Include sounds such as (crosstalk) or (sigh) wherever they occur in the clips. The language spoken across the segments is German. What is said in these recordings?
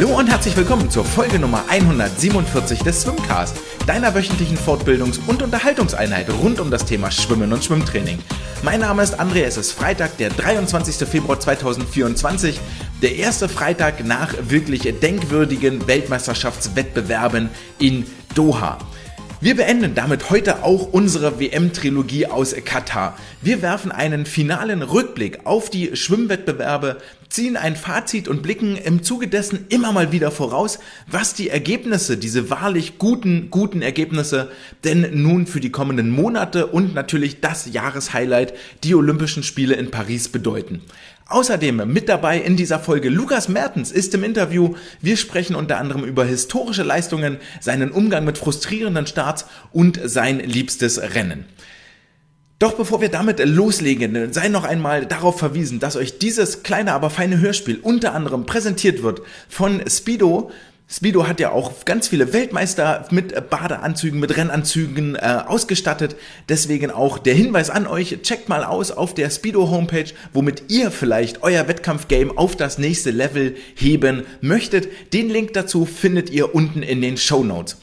Hallo und herzlich willkommen zur Folge Nummer 147 des Swimcast, deiner wöchentlichen Fortbildungs- und Unterhaltungseinheit rund um das Thema Schwimmen und Schwimmtraining. Mein Name ist André, es ist Freitag, der 23. Februar 2024, der erste Freitag nach wirklich denkwürdigen Weltmeisterschaftswettbewerben in Doha. Wir beenden damit heute auch unsere WM-Trilogie aus Katar. Wir werfen einen finalen Rückblick auf die Schwimmwettbewerbe, ziehen ein Fazit und blicken im Zuge dessen immer mal wieder voraus, was die Ergebnisse, diese wahrlich guten, guten Ergebnisse denn nun für die kommenden Monate und natürlich das Jahreshighlight, die Olympischen Spiele in Paris bedeuten. Außerdem mit dabei in dieser Folge Lukas Mertens ist im Interview. Wir sprechen unter anderem über historische Leistungen, seinen Umgang mit frustrierenden Starts und sein liebstes Rennen. Doch bevor wir damit loslegen, sei noch einmal darauf verwiesen, dass euch dieses kleine, aber feine Hörspiel unter anderem präsentiert wird von Speedo, Speedo hat ja auch ganz viele Weltmeister mit Badeanzügen, mit Rennanzügen äh, ausgestattet. Deswegen auch der Hinweis an euch, checkt mal aus auf der Speedo Homepage, womit ihr vielleicht euer Wettkampfgame auf das nächste Level heben möchtet. Den Link dazu findet ihr unten in den Show Notes.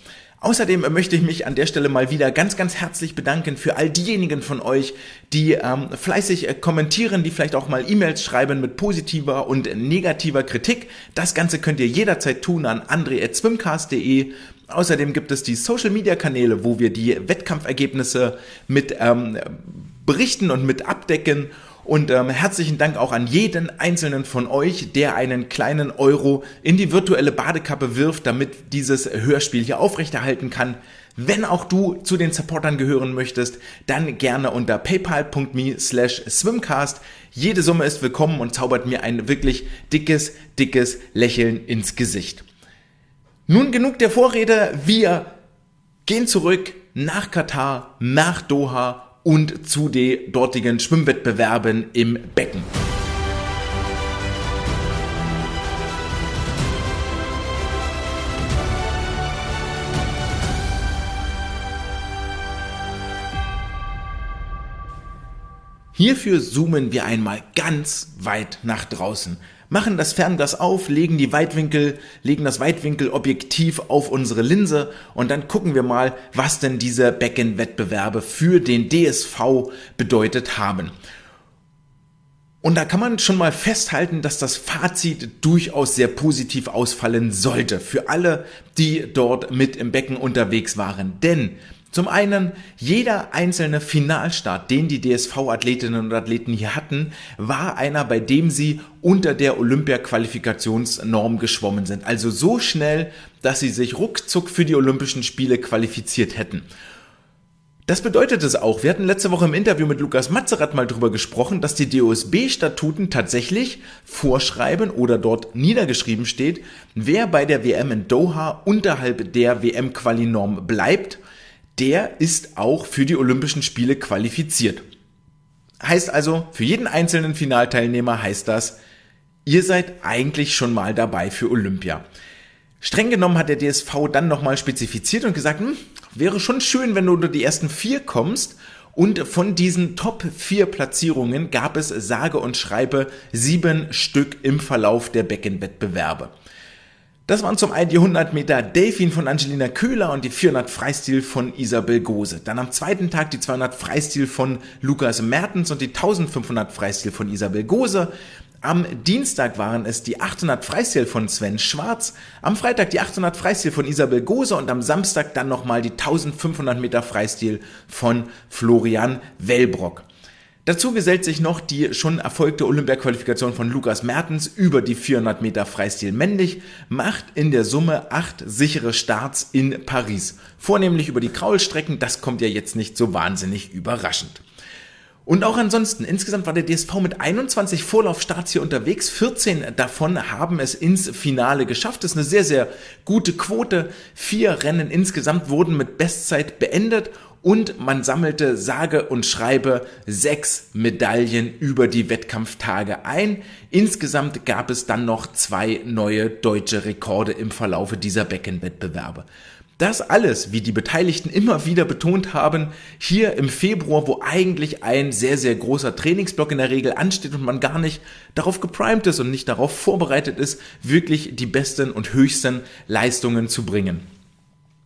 Außerdem möchte ich mich an der Stelle mal wieder ganz, ganz herzlich bedanken für all diejenigen von euch, die ähm, fleißig äh, kommentieren, die vielleicht auch mal E-Mails schreiben mit positiver und negativer Kritik. Das Ganze könnt ihr jederzeit tun an andre.swimcast.de. Außerdem gibt es die Social Media Kanäle, wo wir die Wettkampfergebnisse mit ähm, berichten und mit abdecken. Und ähm, herzlichen Dank auch an jeden einzelnen von euch, der einen kleinen Euro in die virtuelle Badekappe wirft, damit dieses Hörspiel hier aufrechterhalten kann. Wenn auch du zu den Supportern gehören möchtest, dann gerne unter paypal.me slash swimcast. Jede Summe ist willkommen und zaubert mir ein wirklich dickes, dickes Lächeln ins Gesicht. Nun genug der Vorrede. Wir gehen zurück nach Katar, nach Doha und zu den dortigen Schwimmwettbewerben im Becken. Hierfür zoomen wir einmal ganz weit nach draußen machen das Fernglas auf, legen die Weitwinkel, legen das Weitwinkelobjektiv auf unsere Linse und dann gucken wir mal, was denn diese Backend-Wettbewerbe für den DSV bedeutet haben. Und da kann man schon mal festhalten, dass das Fazit durchaus sehr positiv ausfallen sollte für alle, die dort mit im Becken unterwegs waren. Denn zum einen, jeder einzelne Finalstart, den die DSV-Athletinnen und Athleten hier hatten, war einer, bei dem sie unter der Olympia-Qualifikationsnorm geschwommen sind. Also so schnell, dass sie sich ruckzuck für die Olympischen Spiele qualifiziert hätten. Das bedeutet es auch. Wir hatten letzte Woche im Interview mit Lukas Matzerath mal drüber gesprochen, dass die DOSB-Statuten tatsächlich vorschreiben oder dort niedergeschrieben steht, wer bei der WM in Doha unterhalb der WM-Quali-Norm bleibt der ist auch für die Olympischen Spiele qualifiziert. Heißt also, für jeden einzelnen Finalteilnehmer heißt das, ihr seid eigentlich schon mal dabei für Olympia. Streng genommen hat der DSV dann nochmal spezifiziert und gesagt, hm, wäre schon schön, wenn du unter die ersten vier kommst. Und von diesen Top 4 Platzierungen gab es sage und schreibe sieben Stück im Verlauf der Beckenwettbewerbe. Das waren zum einen die 100 Meter Delfin von Angelina Köhler und die 400 Freistil von Isabel Gose. Dann am zweiten Tag die 200 Freistil von Lukas Mertens und die 1500 Freistil von Isabel Gose. Am Dienstag waren es die 800 Freistil von Sven Schwarz, am Freitag die 800 Freistil von Isabel Gose und am Samstag dann nochmal die 1500 Meter Freistil von Florian Wellbrock. Dazu gesellt sich noch die schon erfolgte Olympia-Qualifikation von Lukas Mertens über die 400 Meter Freistil männlich, macht in der Summe acht sichere Starts in Paris. Vornehmlich über die Kraulstrecken, das kommt ja jetzt nicht so wahnsinnig überraschend. Und auch ansonsten, insgesamt war der DSV mit 21 Vorlaufstarts hier unterwegs. 14 davon haben es ins Finale geschafft. Das ist eine sehr, sehr gute Quote. Vier Rennen insgesamt wurden mit Bestzeit beendet und man sammelte sage und schreibe sechs Medaillen über die Wettkampftage ein. Insgesamt gab es dann noch zwei neue deutsche Rekorde im Verlaufe dieser Beckenwettbewerbe. Das alles, wie die Beteiligten immer wieder betont haben, hier im Februar, wo eigentlich ein sehr, sehr großer Trainingsblock in der Regel ansteht und man gar nicht darauf geprimed ist und nicht darauf vorbereitet ist, wirklich die besten und höchsten Leistungen zu bringen.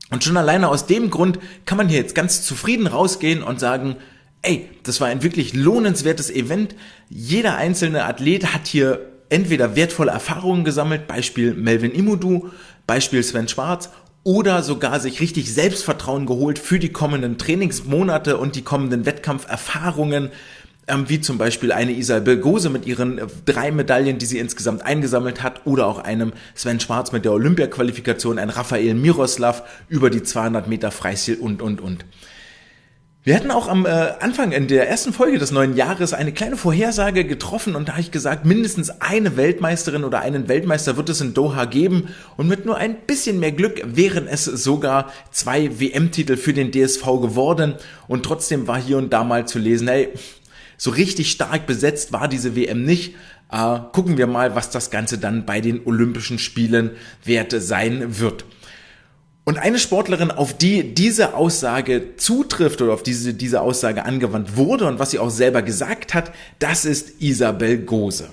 Und schon alleine aus dem Grund kann man hier jetzt ganz zufrieden rausgehen und sagen, ey, das war ein wirklich lohnenswertes Event. Jeder einzelne Athlet hat hier entweder wertvolle Erfahrungen gesammelt, Beispiel Melvin Imudu, Beispiel Sven Schwarz, oder sogar sich richtig Selbstvertrauen geholt für die kommenden Trainingsmonate und die kommenden Wettkampferfahrungen, wie zum Beispiel eine Isabel Gose mit ihren äh, drei Medaillen, die sie insgesamt eingesammelt hat, oder auch einem Sven Schwarz mit der Olympia-Qualifikation, ein Raphael Miroslav über die 200 Meter Freistil und, und, und. Wir hatten auch am äh, Anfang in der ersten Folge des neuen Jahres eine kleine Vorhersage getroffen und da habe ich gesagt, mindestens eine Weltmeisterin oder einen Weltmeister wird es in Doha geben und mit nur ein bisschen mehr Glück wären es sogar zwei WM-Titel für den DSV geworden und trotzdem war hier und da mal zu lesen, hey, so richtig stark besetzt war diese WM nicht. Äh, gucken wir mal, was das Ganze dann bei den Olympischen Spielen wert sein wird. Und eine Sportlerin, auf die diese Aussage zutrifft oder auf diese diese Aussage angewandt wurde und was sie auch selber gesagt hat, das ist Isabel Gose.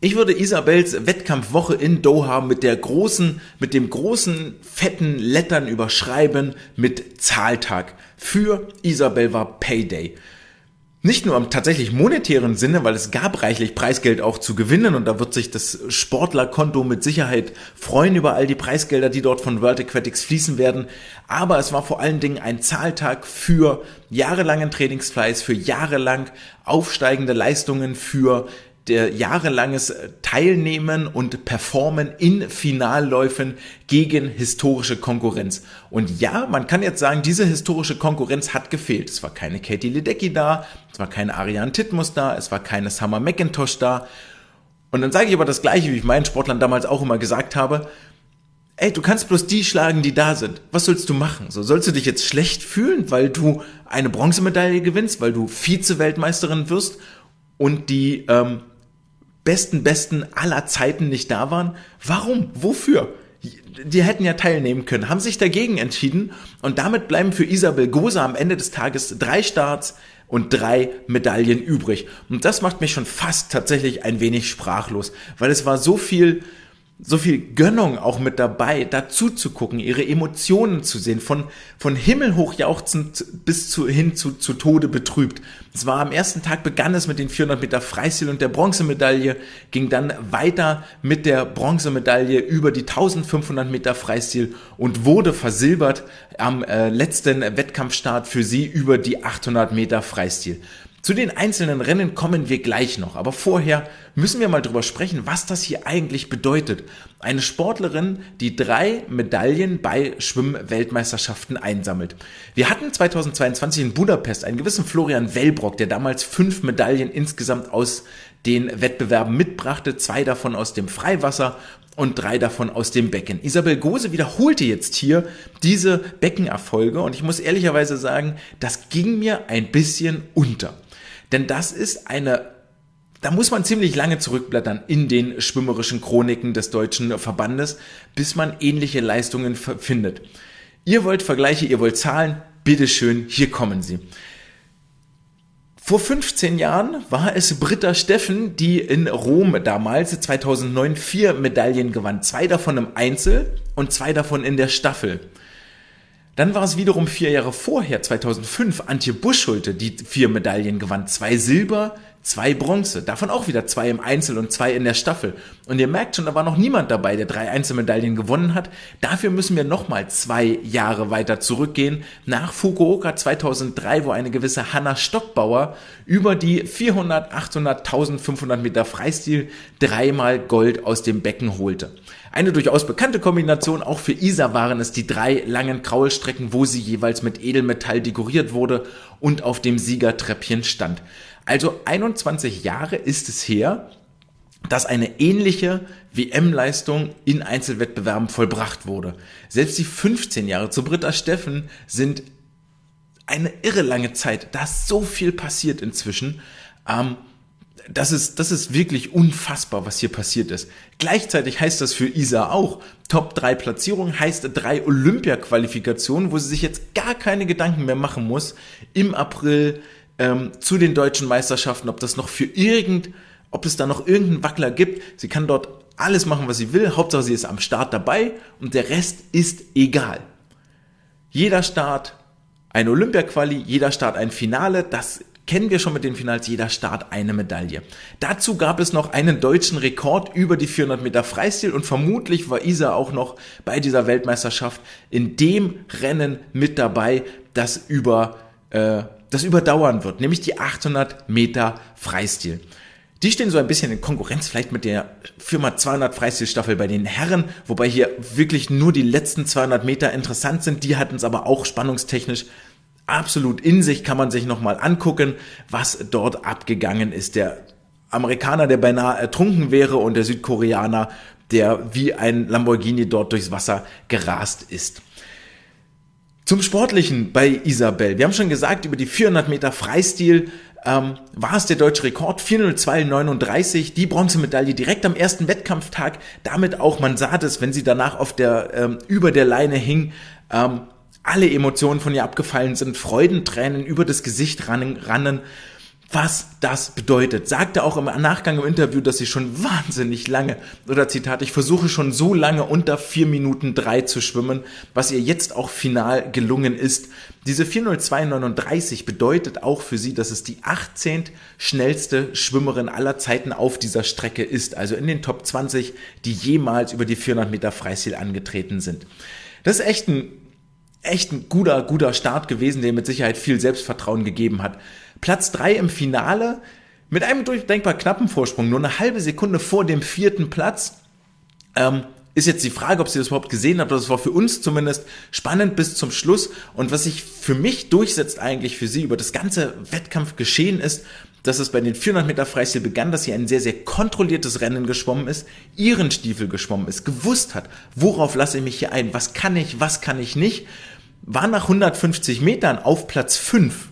Ich würde Isabels Wettkampfwoche in Doha mit der großen, mit dem großen fetten Lettern überschreiben mit Zahltag. Für Isabel war Payday. Nicht nur im tatsächlich monetären Sinne, weil es gab reichlich Preisgeld auch zu gewinnen und da wird sich das Sportlerkonto mit Sicherheit freuen über all die Preisgelder, die dort von World Aquatics fließen werden. Aber es war vor allen Dingen ein Zahltag für jahrelangen Trainingsfleiß, für jahrelang aufsteigende Leistungen, für der jahrelanges Teilnehmen und Performen in Finalläufen gegen historische Konkurrenz. Und ja, man kann jetzt sagen, diese historische Konkurrenz hat gefehlt. Es war keine Katie Ledecky da, es war keine Ariane Titmus da, es war keine Summer McIntosh da. Und dann sage ich aber das Gleiche, wie ich meinen Sportlern damals auch immer gesagt habe. Ey, du kannst bloß die schlagen, die da sind. Was sollst du machen? So sollst du dich jetzt schlecht fühlen, weil du eine Bronzemedaille gewinnst, weil du Vize-Weltmeisterin wirst und die ähm, besten Besten aller Zeiten nicht da waren? Warum? Wofür? Die hätten ja teilnehmen können, haben sich dagegen entschieden und damit bleiben für Isabel Gose am Ende des Tages drei Starts und drei Medaillen übrig. Und das macht mich schon fast tatsächlich ein wenig sprachlos, weil es war so viel so viel Gönnung auch mit dabei, dazu zu gucken, ihre Emotionen zu sehen, von, von Himmel hoch jauchzend bis zu, hin zu, zu Tode betrübt. Es war am ersten Tag begann es mit den 400 Meter Freistil und der Bronzemedaille, ging dann weiter mit der Bronzemedaille über die 1500 Meter Freistil und wurde versilbert am äh, letzten Wettkampfstart für sie über die 800 Meter Freistil. Zu den einzelnen Rennen kommen wir gleich noch, aber vorher müssen wir mal drüber sprechen, was das hier eigentlich bedeutet. Eine Sportlerin, die drei Medaillen bei Schwimmweltmeisterschaften einsammelt. Wir hatten 2022 in Budapest einen gewissen Florian Wellbrock, der damals fünf Medaillen insgesamt aus den Wettbewerben mitbrachte, zwei davon aus dem Freiwasser und drei davon aus dem Becken. Isabel Gose wiederholte jetzt hier diese Beckenerfolge und ich muss ehrlicherweise sagen, das ging mir ein bisschen unter. Denn das ist eine da muss man ziemlich lange zurückblättern in den schwimmerischen Chroniken des deutschen Verbandes, bis man ähnliche Leistungen findet. Ihr wollt Vergleiche, ihr wollt Zahlen, bitteschön, hier kommen sie. Vor 15 Jahren war es Britta Steffen, die in Rom damals 2009 vier Medaillen gewann. Zwei davon im Einzel und zwei davon in der Staffel. Dann war es wiederum vier Jahre vorher, 2005, Antje Buschulte, die vier Medaillen gewann. Zwei Silber, zwei Bronze. Davon auch wieder zwei im Einzel und zwei in der Staffel. Und ihr merkt schon, da war noch niemand dabei, der drei Einzelmedaillen gewonnen hat. Dafür müssen wir nochmal zwei Jahre weiter zurückgehen. Nach Fukuoka 2003, wo eine gewisse Hanna Stockbauer über die 400, 800, 1500 Meter Freistil dreimal Gold aus dem Becken holte. Eine durchaus bekannte Kombination, auch für Isa waren es die drei langen Kraulstrecken, wo sie jeweils mit Edelmetall dekoriert wurde und auf dem Siegertreppchen stand. Also 21 Jahre ist es her, dass eine ähnliche WM-Leistung in Einzelwettbewerben vollbracht wurde. Selbst die 15 Jahre zu Britta Steffen sind eine irre lange Zeit. Da ist so viel passiert inzwischen. Ähm, das ist, das ist wirklich unfassbar, was hier passiert ist. Gleichzeitig heißt das für Isa auch, Top 3 Platzierung heißt drei Olympia-Qualifikationen, wo sie sich jetzt gar keine Gedanken mehr machen muss im April ähm, zu den deutschen Meisterschaften, ob das noch für irgend, ob es da noch irgendeinen Wackler gibt. Sie kann dort alles machen, was sie will. Hauptsache, sie ist am Start dabei und der Rest ist egal. Jeder Start ein Olympia-Quali, jeder Start ein Finale. Das kennen wir schon mit den Finals, jeder Start eine Medaille. Dazu gab es noch einen deutschen Rekord über die 400 Meter Freistil und vermutlich war Isa auch noch bei dieser Weltmeisterschaft in dem Rennen mit dabei, das über äh, das überdauern wird, nämlich die 800 Meter Freistil. Die stehen so ein bisschen in Konkurrenz vielleicht mit der Firma 200 Freistilstaffel bei den Herren, wobei hier wirklich nur die letzten 200 Meter interessant sind. Die hatten es aber auch spannungstechnisch absolut in sich, kann man sich nochmal angucken, was dort abgegangen ist. Der Amerikaner, der beinahe ertrunken wäre und der Südkoreaner, der wie ein Lamborghini dort durchs Wasser gerast ist. Zum Sportlichen bei Isabel. Wir haben schon gesagt, über die 400 Meter Freistil ähm, war es der deutsche Rekord 402,39, die Bronzemedaille direkt am ersten Wettkampftag. Damit auch, man sah das, wenn sie danach auf der, ähm, über der Leine hing, ähm, alle Emotionen von ihr abgefallen sind, Freudentränen über das Gesicht rannen, was das bedeutet. Sagte auch im Nachgang im Interview, dass sie schon wahnsinnig lange, oder Zitat, ich versuche schon so lange unter vier Minuten drei zu schwimmen, was ihr jetzt auch final gelungen ist. Diese 40239 bedeutet auch für sie, dass es die 18. schnellste Schwimmerin aller Zeiten auf dieser Strecke ist, also in den Top 20, die jemals über die 400 Meter Freistil angetreten sind. Das ist echt ein echt ein guter, guter Start gewesen, der mit Sicherheit viel Selbstvertrauen gegeben hat. Platz drei im Finale mit einem durchdenkbar knappen Vorsprung, nur eine halbe Sekunde vor dem vierten Platz. Ähm, ist jetzt die Frage, ob sie das überhaupt gesehen habt. Das war für uns zumindest spannend bis zum Schluss. Und was sich für mich durchsetzt eigentlich für sie über das ganze Wettkampf geschehen ist, dass es bei den 400 Meter Freistil begann, dass sie ein sehr, sehr kontrolliertes Rennen geschwommen ist, ihren Stiefel geschwommen ist, gewusst hat, worauf lasse ich mich hier ein, was kann ich, was kann ich nicht, war nach 150 Metern auf Platz 5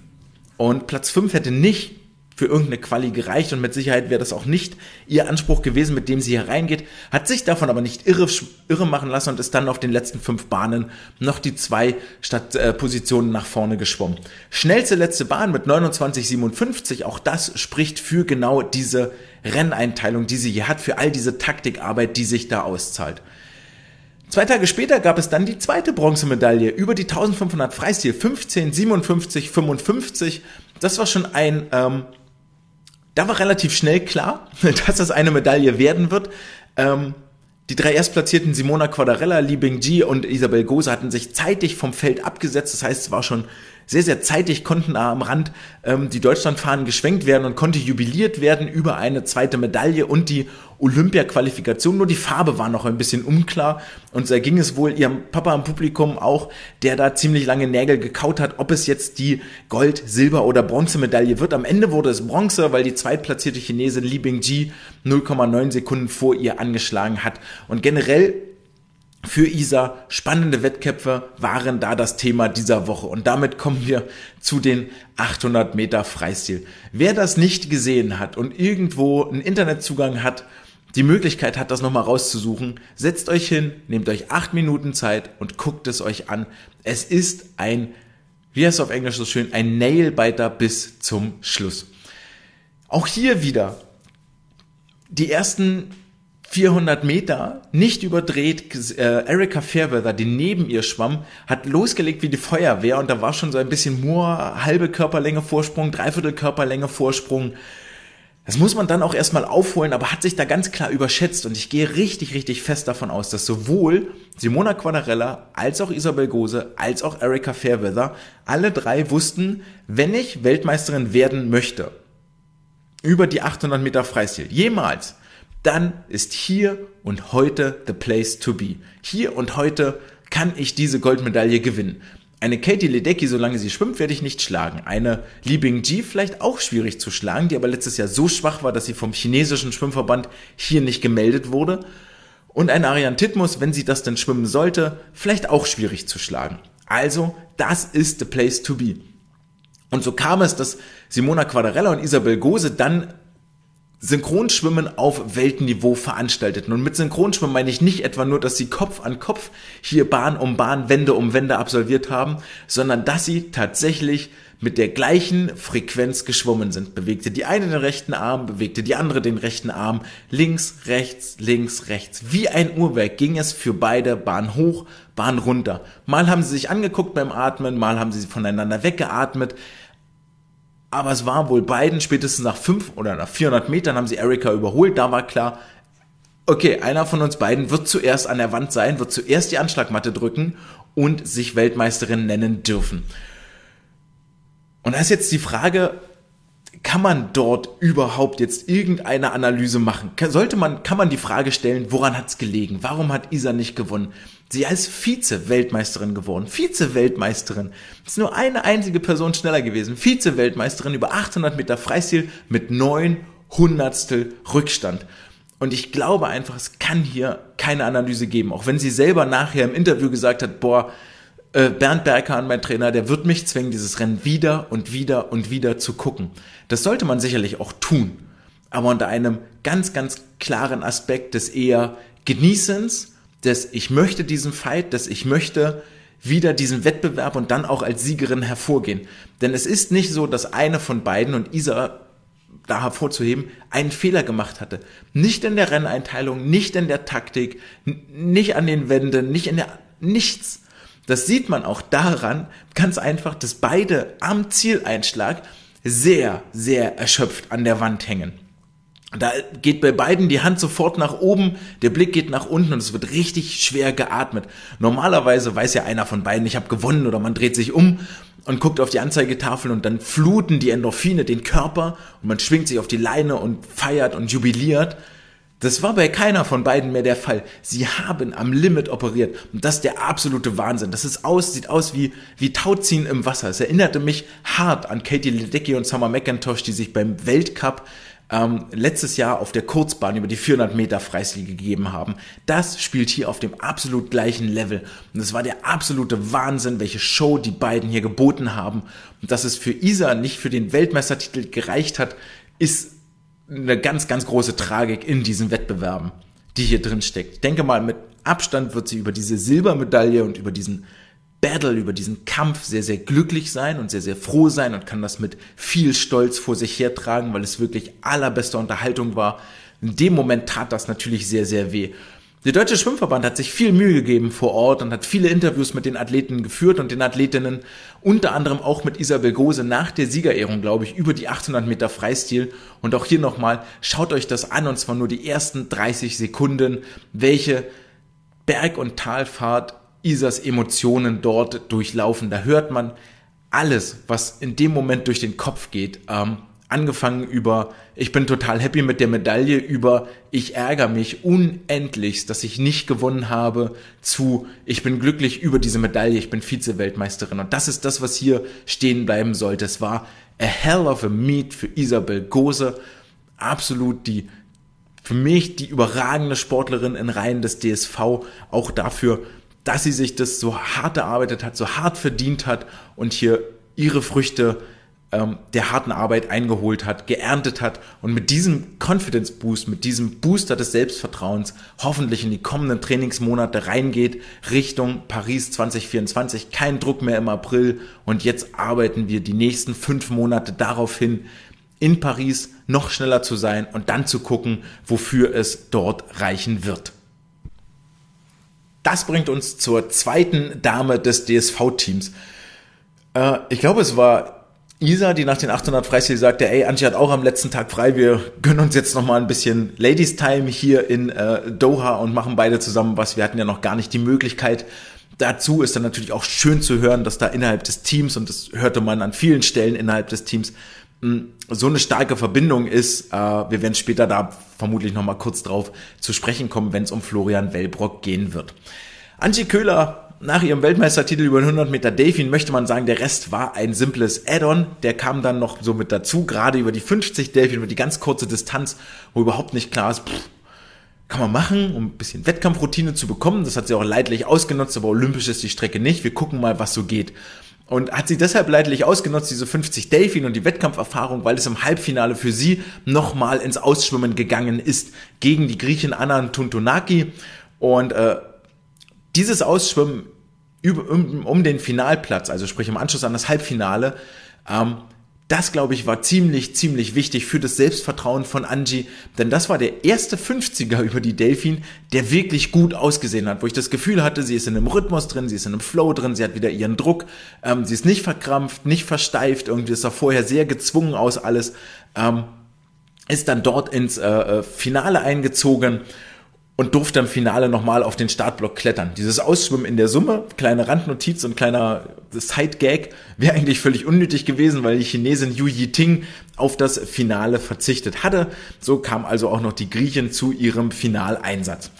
und Platz 5 hätte nicht für irgendeine Quali gereicht und mit Sicherheit wäre das auch nicht ihr Anspruch gewesen, mit dem sie hier reingeht, hat sich davon aber nicht irre, irre machen lassen und ist dann auf den letzten fünf Bahnen noch die zwei Stadt, äh, nach vorne geschwommen. Schnellste letzte Bahn mit 29,57, auch das spricht für genau diese Renneinteilung, die sie hier hat, für all diese Taktikarbeit, die sich da auszahlt. Zwei Tage später gab es dann die zweite Bronzemedaille über die 1500 Freistil, 15, 57, 55. Das war schon ein, ähm, da war relativ schnell klar, (laughs) dass das eine Medaille werden wird. Ähm, die drei Erstplatzierten Simona Quadarella, Li Bingji und Isabel Gose hatten sich zeitig vom Feld abgesetzt. Das heißt, es war schon sehr, sehr zeitig, konnten am Rand ähm, die Deutschlandfahnen geschwenkt werden und konnte jubiliert werden über eine zweite Medaille und die Olympia-Qualifikation. Nur die Farbe war noch ein bisschen unklar und da ging es wohl ihrem Papa im Publikum auch, der da ziemlich lange Nägel gekaut hat, ob es jetzt die Gold-, Silber- oder Bronzemedaille wird. Am Ende wurde es Bronze, weil die zweitplatzierte Chinesin Li Bingji 0,9 Sekunden vor ihr angeschlagen hat. Und generell für ISA spannende Wettkämpfe waren da das Thema dieser Woche. Und damit kommen wir zu den 800 Meter Freistil. Wer das nicht gesehen hat und irgendwo einen Internetzugang hat, die Möglichkeit hat, das nochmal rauszusuchen, setzt euch hin, nehmt euch acht Minuten Zeit und guckt es euch an. Es ist ein, wie heißt es auf Englisch so schön, ein Nailbiter bis zum Schluss. Auch hier wieder die ersten 400 Meter, nicht überdreht, äh, Erika Fairweather, die neben ihr schwamm, hat losgelegt wie die Feuerwehr und da war schon so ein bisschen Moor, halbe Körperlänge Vorsprung, dreiviertel Körperlänge Vorsprung. Das muss man dann auch erstmal aufholen, aber hat sich da ganz klar überschätzt und ich gehe richtig, richtig fest davon aus, dass sowohl Simona Quadarella als auch Isabel Gose als auch Erika Fairweather alle drei wussten, wenn ich Weltmeisterin werden möchte, über die 800 Meter Freistil, jemals, dann ist hier und heute the place to be. Hier und heute kann ich diese Goldmedaille gewinnen. Eine Katie Ledecky, solange sie schwimmt, werde ich nicht schlagen. Eine Li Bingji vielleicht auch schwierig zu schlagen, die aber letztes Jahr so schwach war, dass sie vom chinesischen Schwimmverband hier nicht gemeldet wurde. Und eine Ariane Titmus, wenn sie das denn schwimmen sollte, vielleicht auch schwierig zu schlagen. Also, das ist the place to be. Und so kam es, dass Simona Quadarella und Isabel Gose dann Synchronschwimmen auf Weltniveau veranstalteten. Und mit Synchronschwimmen meine ich nicht etwa nur, dass sie Kopf an Kopf hier Bahn um Bahn, Wende um Wende absolviert haben, sondern dass sie tatsächlich mit der gleichen Frequenz geschwommen sind. Bewegte die eine den rechten Arm, bewegte die andere den rechten Arm, links, rechts, links, rechts. Wie ein Uhrwerk ging es für beide Bahn hoch, Bahn runter. Mal haben sie sich angeguckt beim Atmen, mal haben sie voneinander weggeatmet. Aber es war wohl beiden, spätestens nach fünf oder nach 400 Metern haben sie Erika überholt. Da war klar, okay, einer von uns beiden wird zuerst an der Wand sein, wird zuerst die Anschlagmatte drücken und sich Weltmeisterin nennen dürfen. Und da ist jetzt die Frage, kann man dort überhaupt jetzt irgendeine Analyse machen? Sollte man, kann man die Frage stellen, woran hat es gelegen? Warum hat Isa nicht gewonnen? Sie ist Vize-Weltmeisterin geworden. Vize-Weltmeisterin. Ist nur eine einzige Person schneller gewesen. Vize-Weltmeisterin über 800 Meter Freistil mit neun Hundertstel Rückstand. Und ich glaube einfach, es kann hier keine Analyse geben. Auch wenn sie selber nachher im Interview gesagt hat, boah, äh, Bernd Berghahn, mein Trainer, der wird mich zwingen, dieses Rennen wieder und wieder und wieder zu gucken. Das sollte man sicherlich auch tun, aber unter einem ganz, ganz klaren Aspekt des eher Genießens, des ich möchte diesen Fight, des ich möchte wieder diesen Wettbewerb und dann auch als Siegerin hervorgehen. Denn es ist nicht so, dass eine von beiden und Isa da hervorzuheben, einen Fehler gemacht hatte. Nicht in der Renneinteilung, nicht in der Taktik, nicht an den Wänden, nicht in der, nichts. Das sieht man auch daran, ganz einfach, dass beide am Zieleinschlag sehr, sehr erschöpft an der Wand hängen. Da geht bei beiden die Hand sofort nach oben, der Blick geht nach unten und es wird richtig schwer geatmet. Normalerweise weiß ja einer von beiden, ich habe gewonnen oder man dreht sich um und guckt auf die Anzeigetafel und dann fluten die Endorphine den Körper und man schwingt sich auf die Leine und feiert und jubiliert. Das war bei keiner von beiden mehr der Fall. Sie haben am Limit operiert. Und das ist der absolute Wahnsinn. Das ist aus, sieht aus wie, wie Tauziehen im Wasser. Es erinnerte mich hart an Katie Ledecky und Summer McIntosh, die sich beim Weltcup ähm, letztes Jahr auf der Kurzbahn über die 400 Meter Freistil gegeben haben. Das spielt hier auf dem absolut gleichen Level. Und es war der absolute Wahnsinn, welche Show die beiden hier geboten haben. Und dass es für Isa nicht für den Weltmeistertitel gereicht hat, ist eine ganz, ganz große Tragik in diesen Wettbewerben, die hier drin steckt. Ich denke mal, mit Abstand wird sie über diese Silbermedaille und über diesen Battle, über diesen Kampf sehr, sehr glücklich sein und sehr, sehr froh sein und kann das mit viel Stolz vor sich hertragen, weil es wirklich allerbeste Unterhaltung war. In dem Moment tat das natürlich sehr, sehr weh. Der Deutsche Schwimmverband hat sich viel Mühe gegeben vor Ort und hat viele Interviews mit den Athleten geführt und den Athletinnen, unter anderem auch mit Isabel Gose nach der Siegerehrung, glaube ich, über die 800 Meter Freistil. Und auch hier nochmal, schaut euch das an und zwar nur die ersten 30 Sekunden, welche Berg- und Talfahrt Isas Emotionen dort durchlaufen. Da hört man alles, was in dem Moment durch den Kopf geht. Ähm, angefangen über ich bin total happy mit der Medaille, über ich ärgere mich unendlich, dass ich nicht gewonnen habe, zu ich bin glücklich über diese Medaille, ich bin Vize-Weltmeisterin. Und das ist das, was hier stehen bleiben sollte. Es war a hell of a meet für Isabel Gose. Absolut die, für mich die überragende Sportlerin in Reihen des DSV. Auch dafür, dass sie sich das so hart erarbeitet hat, so hart verdient hat und hier ihre Früchte ähm, der harten Arbeit eingeholt hat, geerntet hat und mit diesem Confidence Boost, mit diesem Booster des Selbstvertrauens hoffentlich in die kommenden Trainingsmonate reingeht Richtung Paris 2024. Kein Druck mehr im April und jetzt arbeiten wir die nächsten fünf Monate darauf hin, in Paris noch schneller zu sein und dann zu gucken, wofür es dort reichen wird. Das bringt uns zur zweiten Dame des DSV-Teams. Äh, ich glaube, es war Isa, die nach den 800 Freistil sagte, ey, Antje hat auch am letzten Tag frei, wir gönnen uns jetzt nochmal ein bisschen Ladies Time hier in äh, Doha und machen beide zusammen was. Wir hatten ja noch gar nicht die Möglichkeit. Dazu ist dann natürlich auch schön zu hören, dass da innerhalb des Teams, und das hörte man an vielen Stellen innerhalb des Teams, mh, so eine starke Verbindung ist. Äh, wir werden später da vermutlich nochmal kurz drauf zu sprechen kommen, wenn es um Florian Wellbrock gehen wird. Antje Köhler nach ihrem Weltmeistertitel über 100 Meter Delfin möchte man sagen, der Rest war ein simples Add-on. Der kam dann noch so mit dazu, gerade über die 50 Delfin, über die ganz kurze Distanz, wo überhaupt nicht klar ist, pff, kann man machen, um ein bisschen Wettkampfroutine zu bekommen. Das hat sie auch leidlich ausgenutzt, aber olympisch ist die Strecke nicht. Wir gucken mal, was so geht. und hat sie deshalb leidlich ausgenutzt, diese 50 Delfin und die Wettkampferfahrung, weil es im Halbfinale für sie nochmal ins Ausschwimmen gegangen ist gegen die Griechen Anna Tuntunaki und äh, dieses Ausschwimmen um, um den Finalplatz, also sprich im Anschluss an das Halbfinale, ähm, das, glaube ich, war ziemlich, ziemlich wichtig für das Selbstvertrauen von Angie, denn das war der erste 50er über die Delfin, der wirklich gut ausgesehen hat, wo ich das Gefühl hatte, sie ist in einem Rhythmus drin, sie ist in einem Flow drin, sie hat wieder ihren Druck, ähm, sie ist nicht verkrampft, nicht versteift, irgendwie ist da vorher sehr gezwungen aus alles, ähm, ist dann dort ins äh, äh Finale eingezogen und durfte im Finale nochmal auf den Startblock klettern. Dieses Ausschwimmen in der Summe, kleine Randnotiz und kleiner Side-Gag, wäre eigentlich völlig unnötig gewesen, weil die Chinesin Yu Yiting auf das Finale verzichtet hatte. So kam also auch noch die Griechin zu ihrem Finaleinsatz.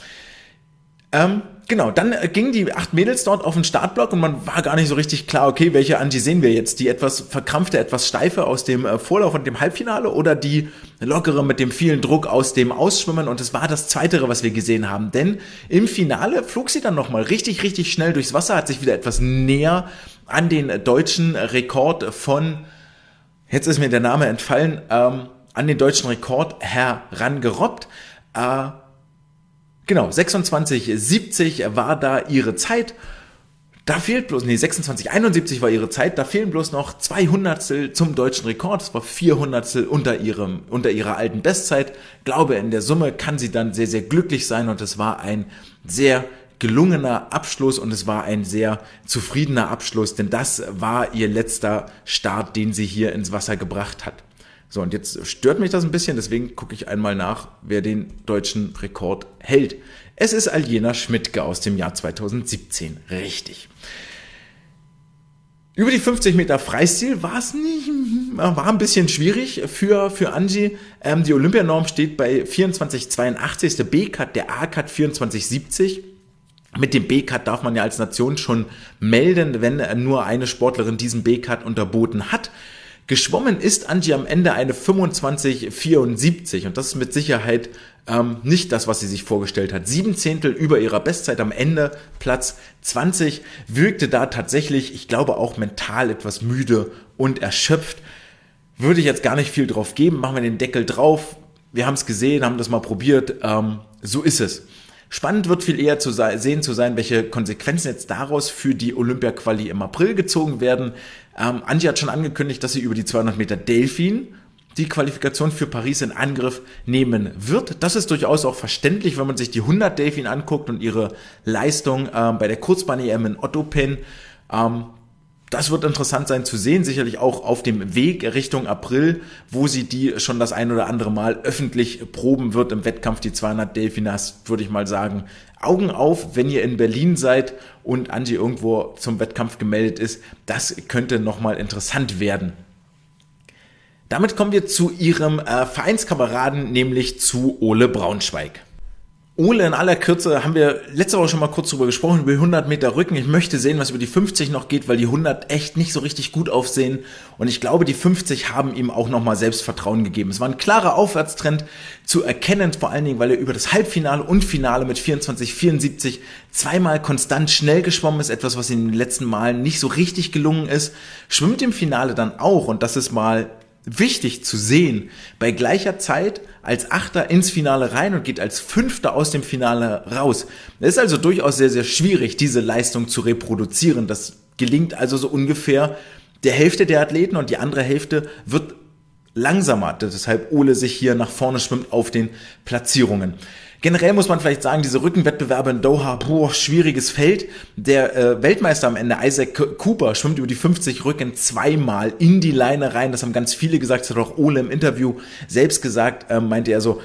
Ähm, genau, dann äh, gingen die acht Mädels dort auf den Startblock und man war gar nicht so richtig klar, okay, welche Angie sehen wir jetzt? Die etwas verkrampfte, etwas steife aus dem äh, Vorlauf und dem Halbfinale oder die lockere mit dem vielen Druck aus dem Ausschwimmen? Und es war das Zweitere, was wir gesehen haben. Denn im Finale flog sie dann nochmal richtig, richtig schnell durchs Wasser, hat sich wieder etwas näher an den deutschen Rekord von, jetzt ist mir der Name entfallen, ähm, an den deutschen Rekord herangerobbt. Äh, Genau, 26,70 war da ihre Zeit. Da fehlt bloß, nee, 26,71 war ihre Zeit, da fehlen bloß noch zwei Hundertstel zum deutschen Rekord. Das war vier Hundertstel unter ihrem, unter ihrer alten Bestzeit. Glaube, in der Summe kann sie dann sehr, sehr glücklich sein und es war ein sehr gelungener Abschluss und es war ein sehr zufriedener Abschluss, denn das war ihr letzter Start, den sie hier ins Wasser gebracht hat. So, und jetzt stört mich das ein bisschen, deswegen gucke ich einmal nach, wer den deutschen Rekord hält. Es ist Aljena Schmidtke aus dem Jahr 2017. Richtig. Über die 50 Meter Freistil war es nicht, war ein bisschen schwierig für, für Angie. Ähm, die Olympianorm steht bei 24,82, der B-Cut, der A-Cut 24,70. Mit dem B-Cut darf man ja als Nation schon melden, wenn nur eine Sportlerin diesen B-Cut unterboten hat. Geschwommen ist Angie am Ende eine 25,74 und das ist mit Sicherheit ähm, nicht das, was sie sich vorgestellt hat. Sieben Zehntel über ihrer Bestzeit am Ende, Platz 20, wirkte da tatsächlich, ich glaube auch mental etwas müde und erschöpft. Würde ich jetzt gar nicht viel drauf geben, machen wir den Deckel drauf. Wir haben es gesehen, haben das mal probiert, ähm, so ist es. Spannend wird viel eher zu sehen zu sein, welche Konsequenzen jetzt daraus für die Olympia-Quali im April gezogen werden. Ähm, Angie hat schon angekündigt, dass sie über die 200 Meter Delfin die Qualifikation für Paris in Angriff nehmen wird. Das ist durchaus auch verständlich, wenn man sich die 100 Delfin anguckt und ihre Leistung ähm, bei der Kurzbahn-EM in Ottopen. Ähm, das wird interessant sein zu sehen, sicherlich auch auf dem Weg Richtung April, wo sie die schon das ein oder andere Mal öffentlich proben wird im Wettkampf, die 200 Delfinas, würde ich mal sagen. Augen auf, wenn ihr in Berlin seid und Angie irgendwo zum Wettkampf gemeldet ist, das könnte nochmal interessant werden. Damit kommen wir zu ihrem äh, Vereinskameraden, nämlich zu Ole Braunschweig. Ole, in aller Kürze haben wir letzte Woche schon mal kurz drüber gesprochen, über 100 Meter Rücken. Ich möchte sehen, was über die 50 noch geht, weil die 100 echt nicht so richtig gut aufsehen. Und ich glaube, die 50 haben ihm auch nochmal Selbstvertrauen gegeben. Es war ein klarer Aufwärtstrend zu erkennen, vor allen Dingen, weil er über das Halbfinale und Finale mit 24, 74 zweimal konstant schnell geschwommen ist. Etwas, was ihm in den letzten Malen nicht so richtig gelungen ist. Schwimmt im Finale dann auch, und das ist mal wichtig zu sehen, bei gleicher Zeit als Achter ins Finale rein und geht als Fünfter aus dem Finale raus. Es ist also durchaus sehr, sehr schwierig, diese Leistung zu reproduzieren. Das gelingt also so ungefähr der Hälfte der Athleten und die andere Hälfte wird langsamer, deshalb Ole sich hier nach vorne schwimmt auf den Platzierungen. Generell muss man vielleicht sagen, diese Rückenwettbewerbe in Doha, boah, schwieriges Feld. Der äh, Weltmeister am Ende, Isaac Cooper, schwimmt über die 50 Rücken zweimal in die Leine rein. Das haben ganz viele gesagt, das hat auch Ole im Interview selbst gesagt, äh, meinte er so,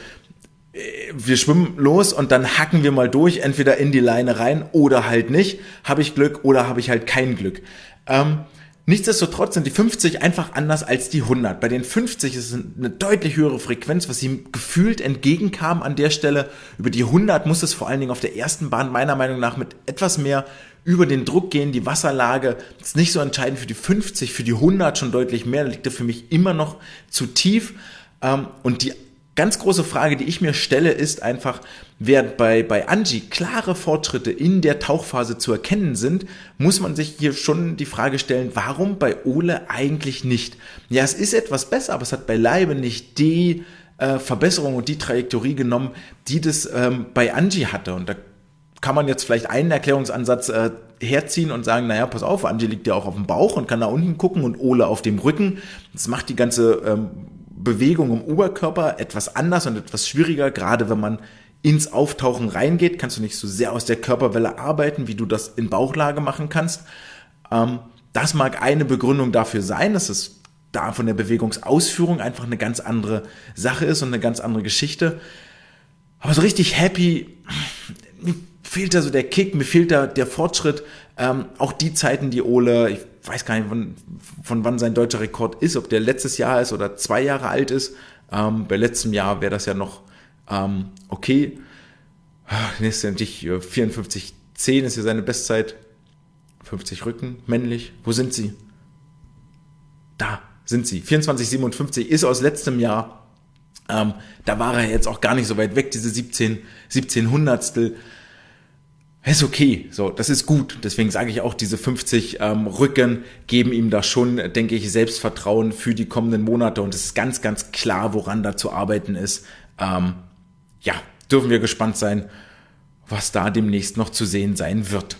äh, wir schwimmen los und dann hacken wir mal durch, entweder in die Leine rein oder halt nicht. Habe ich Glück oder habe ich halt kein Glück. Ähm, Nichtsdestotrotz sind die 50 einfach anders als die 100. Bei den 50 ist es eine deutlich höhere Frequenz, was ihm gefühlt entgegenkam an der Stelle. Über die 100 muss es vor allen Dingen auf der ersten Bahn meiner Meinung nach mit etwas mehr über den Druck gehen. Die Wasserlage ist nicht so entscheidend für die 50, für die 100 schon deutlich mehr. Da liegt er für mich immer noch zu tief. Ähm, und die ganz große Frage, die ich mir stelle, ist einfach, während bei, bei Angie klare Fortschritte in der Tauchphase zu erkennen sind, muss man sich hier schon die Frage stellen, warum bei Ole eigentlich nicht? Ja, es ist etwas besser, aber es hat beileibe nicht die äh, Verbesserung und die Trajektorie genommen, die das ähm, bei Angie hatte. Und da kann man jetzt vielleicht einen Erklärungsansatz äh, herziehen und sagen, naja, pass auf, Angie liegt ja auch auf dem Bauch und kann da unten gucken und Ole auf dem Rücken. Das macht die ganze ähm, Bewegung im Oberkörper etwas anders und etwas schwieriger, gerade wenn man ins Auftauchen reingeht, kannst du nicht so sehr aus der Körperwelle arbeiten, wie du das in Bauchlage machen kannst. Ähm, das mag eine Begründung dafür sein, dass es da von der Bewegungsausführung einfach eine ganz andere Sache ist und eine ganz andere Geschichte. Aber so richtig happy, mir fehlt da so der Kick, mir fehlt da der Fortschritt. Ähm, auch die Zeiten, die Ole, ich weiß gar nicht, von, von wann sein deutscher Rekord ist, ob der letztes Jahr ist oder zwei Jahre alt ist. Ähm, bei letztem Jahr wäre das ja noch ähm, okay. Nächste natürlich 54, 10 ist ja seine Bestzeit. 50 Rücken, männlich. Wo sind sie? Da sind sie. 24, 57 ist aus letztem Jahr. Ähm, da war er jetzt auch gar nicht so weit weg, diese 17, 17 Hundertstel ist okay, so, das ist gut. Deswegen sage ich auch, diese 50 ähm, Rücken geben ihm da schon, denke ich, Selbstvertrauen für die kommenden Monate und es ist ganz, ganz klar, woran da zu arbeiten ist. Ähm, ja, dürfen wir gespannt sein, was da demnächst noch zu sehen sein wird.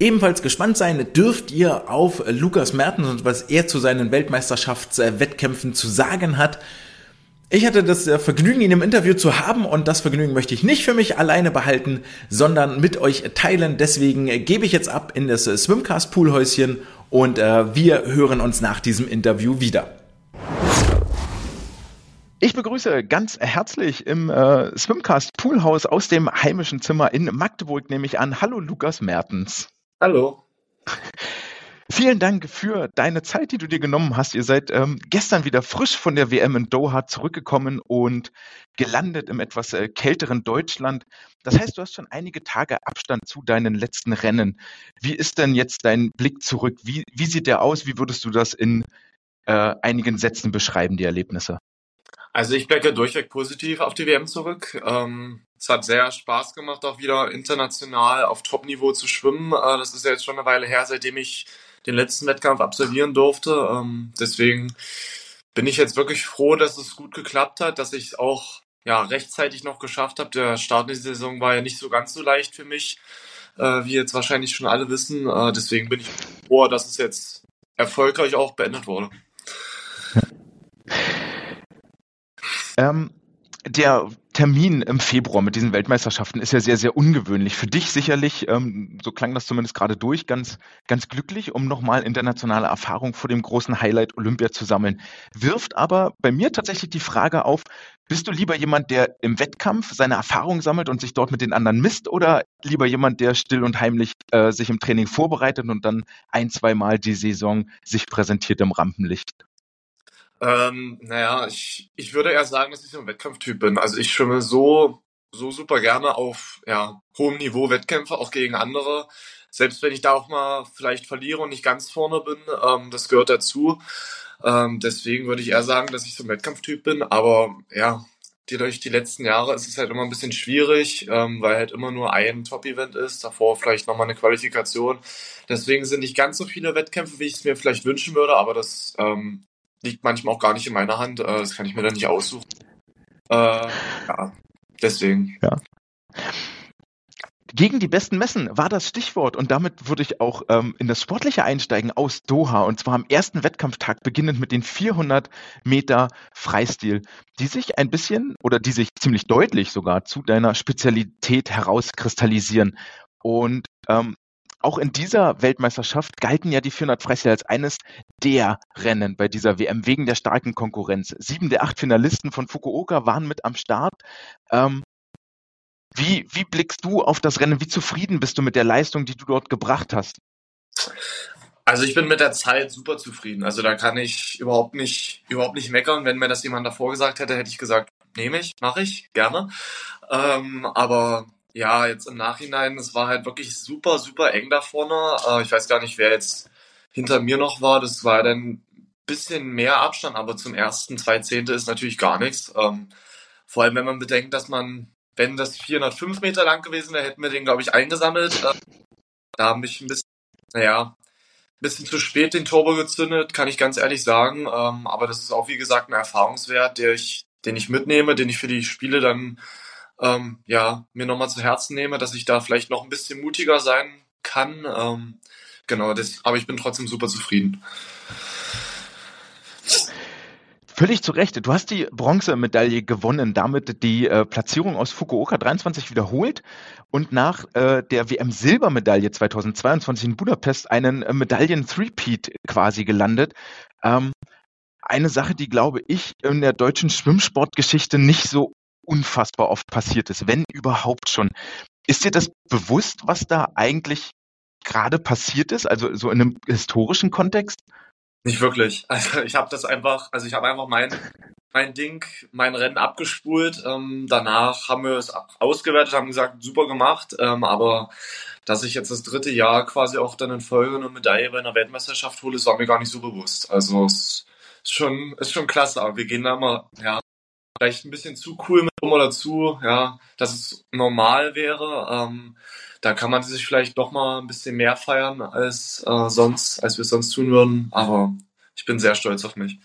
Ebenfalls gespannt sein dürft ihr auf Lukas Mertens und was er zu seinen Weltmeisterschaftswettkämpfen zu sagen hat. Ich hatte das äh, Vergnügen, ihn im Interview zu haben und das Vergnügen möchte ich nicht für mich alleine behalten, sondern mit euch teilen. Deswegen gebe ich jetzt ab in das äh, Swimcast Poolhäuschen und äh, wir hören uns nach diesem Interview wieder. Ich begrüße ganz herzlich im äh, Swimcast Poolhaus aus dem heimischen Zimmer in Magdeburg, nehme ich an. Hallo Lukas Mertens. Hallo. Vielen Dank für deine Zeit, die du dir genommen hast. Ihr seid ähm, gestern wieder frisch von der WM in Doha zurückgekommen und gelandet im etwas äh, kälteren Deutschland. Das heißt, du hast schon einige Tage Abstand zu deinen letzten Rennen. Wie ist denn jetzt dein Blick zurück? Wie, wie sieht der aus? Wie würdest du das in äh, einigen Sätzen beschreiben, die Erlebnisse? Also ich blicke durchweg positiv auf die WM zurück. Ähm, es hat sehr Spaß gemacht, auch wieder international auf Top-Niveau zu schwimmen. Äh, das ist ja jetzt schon eine Weile her, seitdem ich den letzten Wettkampf absolvieren durfte. Ähm, deswegen bin ich jetzt wirklich froh, dass es gut geklappt hat, dass ich es auch ja, rechtzeitig noch geschafft habe. Der Start in die Saison war ja nicht so ganz so leicht für mich, äh, wie jetzt wahrscheinlich schon alle wissen. Äh, deswegen bin ich froh, dass es jetzt erfolgreich auch beendet wurde. (laughs) Ähm, der Termin im Februar mit diesen Weltmeisterschaften ist ja sehr, sehr ungewöhnlich. Für dich sicherlich, ähm, so klang das zumindest gerade durch, ganz, ganz glücklich, um nochmal internationale Erfahrung vor dem großen Highlight Olympia zu sammeln. Wirft aber bei mir tatsächlich die Frage auf, bist du lieber jemand, der im Wettkampf seine Erfahrung sammelt und sich dort mit den anderen misst oder lieber jemand, der still und heimlich äh, sich im Training vorbereitet und dann ein, zweimal die Saison sich präsentiert im Rampenlicht? Ähm, naja, ich, ich würde eher sagen, dass ich so ein Wettkampftyp bin. Also ich schwimme so, so super gerne auf ja, hohem Niveau Wettkämpfe, auch gegen andere. Selbst wenn ich da auch mal vielleicht verliere und nicht ganz vorne bin, ähm, das gehört dazu. Ähm, deswegen würde ich eher sagen, dass ich so ein Wettkampftyp bin. Aber ja, die, durch die letzten Jahre ist es halt immer ein bisschen schwierig, ähm, weil halt immer nur ein Top-Event ist, davor vielleicht nochmal eine Qualifikation. Deswegen sind nicht ganz so viele Wettkämpfe, wie ich es mir vielleicht wünschen würde, aber das ähm, liegt manchmal auch gar nicht in meiner Hand. Äh, das kann ich mir dann nicht aussuchen. Äh, ja, deswegen. Ja. Gegen die besten Messen war das Stichwort und damit würde ich auch ähm, in das Sportliche einsteigen aus Doha und zwar am ersten Wettkampftag beginnend mit den 400 Meter Freistil, die sich ein bisschen oder die sich ziemlich deutlich sogar zu deiner Spezialität herauskristallisieren. Und ähm, auch in dieser Weltmeisterschaft galten ja die 400 Freistil als eines der Rennen bei dieser WM wegen der starken Konkurrenz. Sieben der acht Finalisten von Fukuoka waren mit am Start. Ähm, wie, wie blickst du auf das Rennen? Wie zufrieden bist du mit der Leistung, die du dort gebracht hast? Also ich bin mit der Zeit super zufrieden. Also da kann ich überhaupt nicht, überhaupt nicht meckern. Wenn mir das jemand davor gesagt hätte, hätte ich gesagt, nehme ich, mache ich, gerne. Ähm, aber ja, jetzt im Nachhinein, es war halt wirklich super, super eng da vorne. Äh, ich weiß gar nicht, wer jetzt hinter mir noch war. Das war dann bisschen mehr Abstand, aber zum ersten zwei Zehnte ist natürlich gar nichts. Ähm, vor allem, wenn man bedenkt, dass man, wenn das 405 Meter lang gewesen wäre, hätten wir den, glaube ich, eingesammelt. Äh, da habe ich ein bisschen, naja, ein bisschen zu spät den Turbo gezündet, kann ich ganz ehrlich sagen. Ähm, aber das ist auch, wie gesagt, ein Erfahrungswert, der ich, den ich mitnehme, den ich für die Spiele dann ähm, ja, mir nochmal zu Herzen nehme, dass ich da vielleicht noch ein bisschen mutiger sein kann. Ähm, genau, das, aber ich bin trotzdem super zufrieden. Völlig zu Recht. Du hast die Bronzemedaille gewonnen, damit die äh, Platzierung aus Fukuoka 23 wiederholt und nach äh, der WM-Silbermedaille 2022 in Budapest einen äh, Medaillen-Threepeat quasi gelandet. Ähm, eine Sache, die, glaube ich, in der deutschen Schwimmsportgeschichte nicht so unfassbar oft passiert ist, wenn überhaupt schon. Ist dir das bewusst, was da eigentlich gerade passiert ist, also so in einem historischen Kontext? Nicht wirklich. (laughs) Also ich habe das einfach, also ich habe einfach mein, mein Ding, mein Rennen abgespult. Ähm, danach haben wir es ausgewertet, haben gesagt, super gemacht. Ähm, aber dass ich jetzt das dritte Jahr quasi auch dann in Folge eine Medaille bei einer Weltmeisterschaft hole, das war mir gar nicht so bewusst. Also es ist schon, ist schon klasse, aber wir gehen da mal, ja, vielleicht ein bisschen zu cool mit um oder zu, ja, dass es normal wäre. Ähm, da kann man sich vielleicht doch mal ein bisschen mehr feiern als äh, sonst, als wir es sonst tun würden. Aber ich bin sehr stolz auf mich.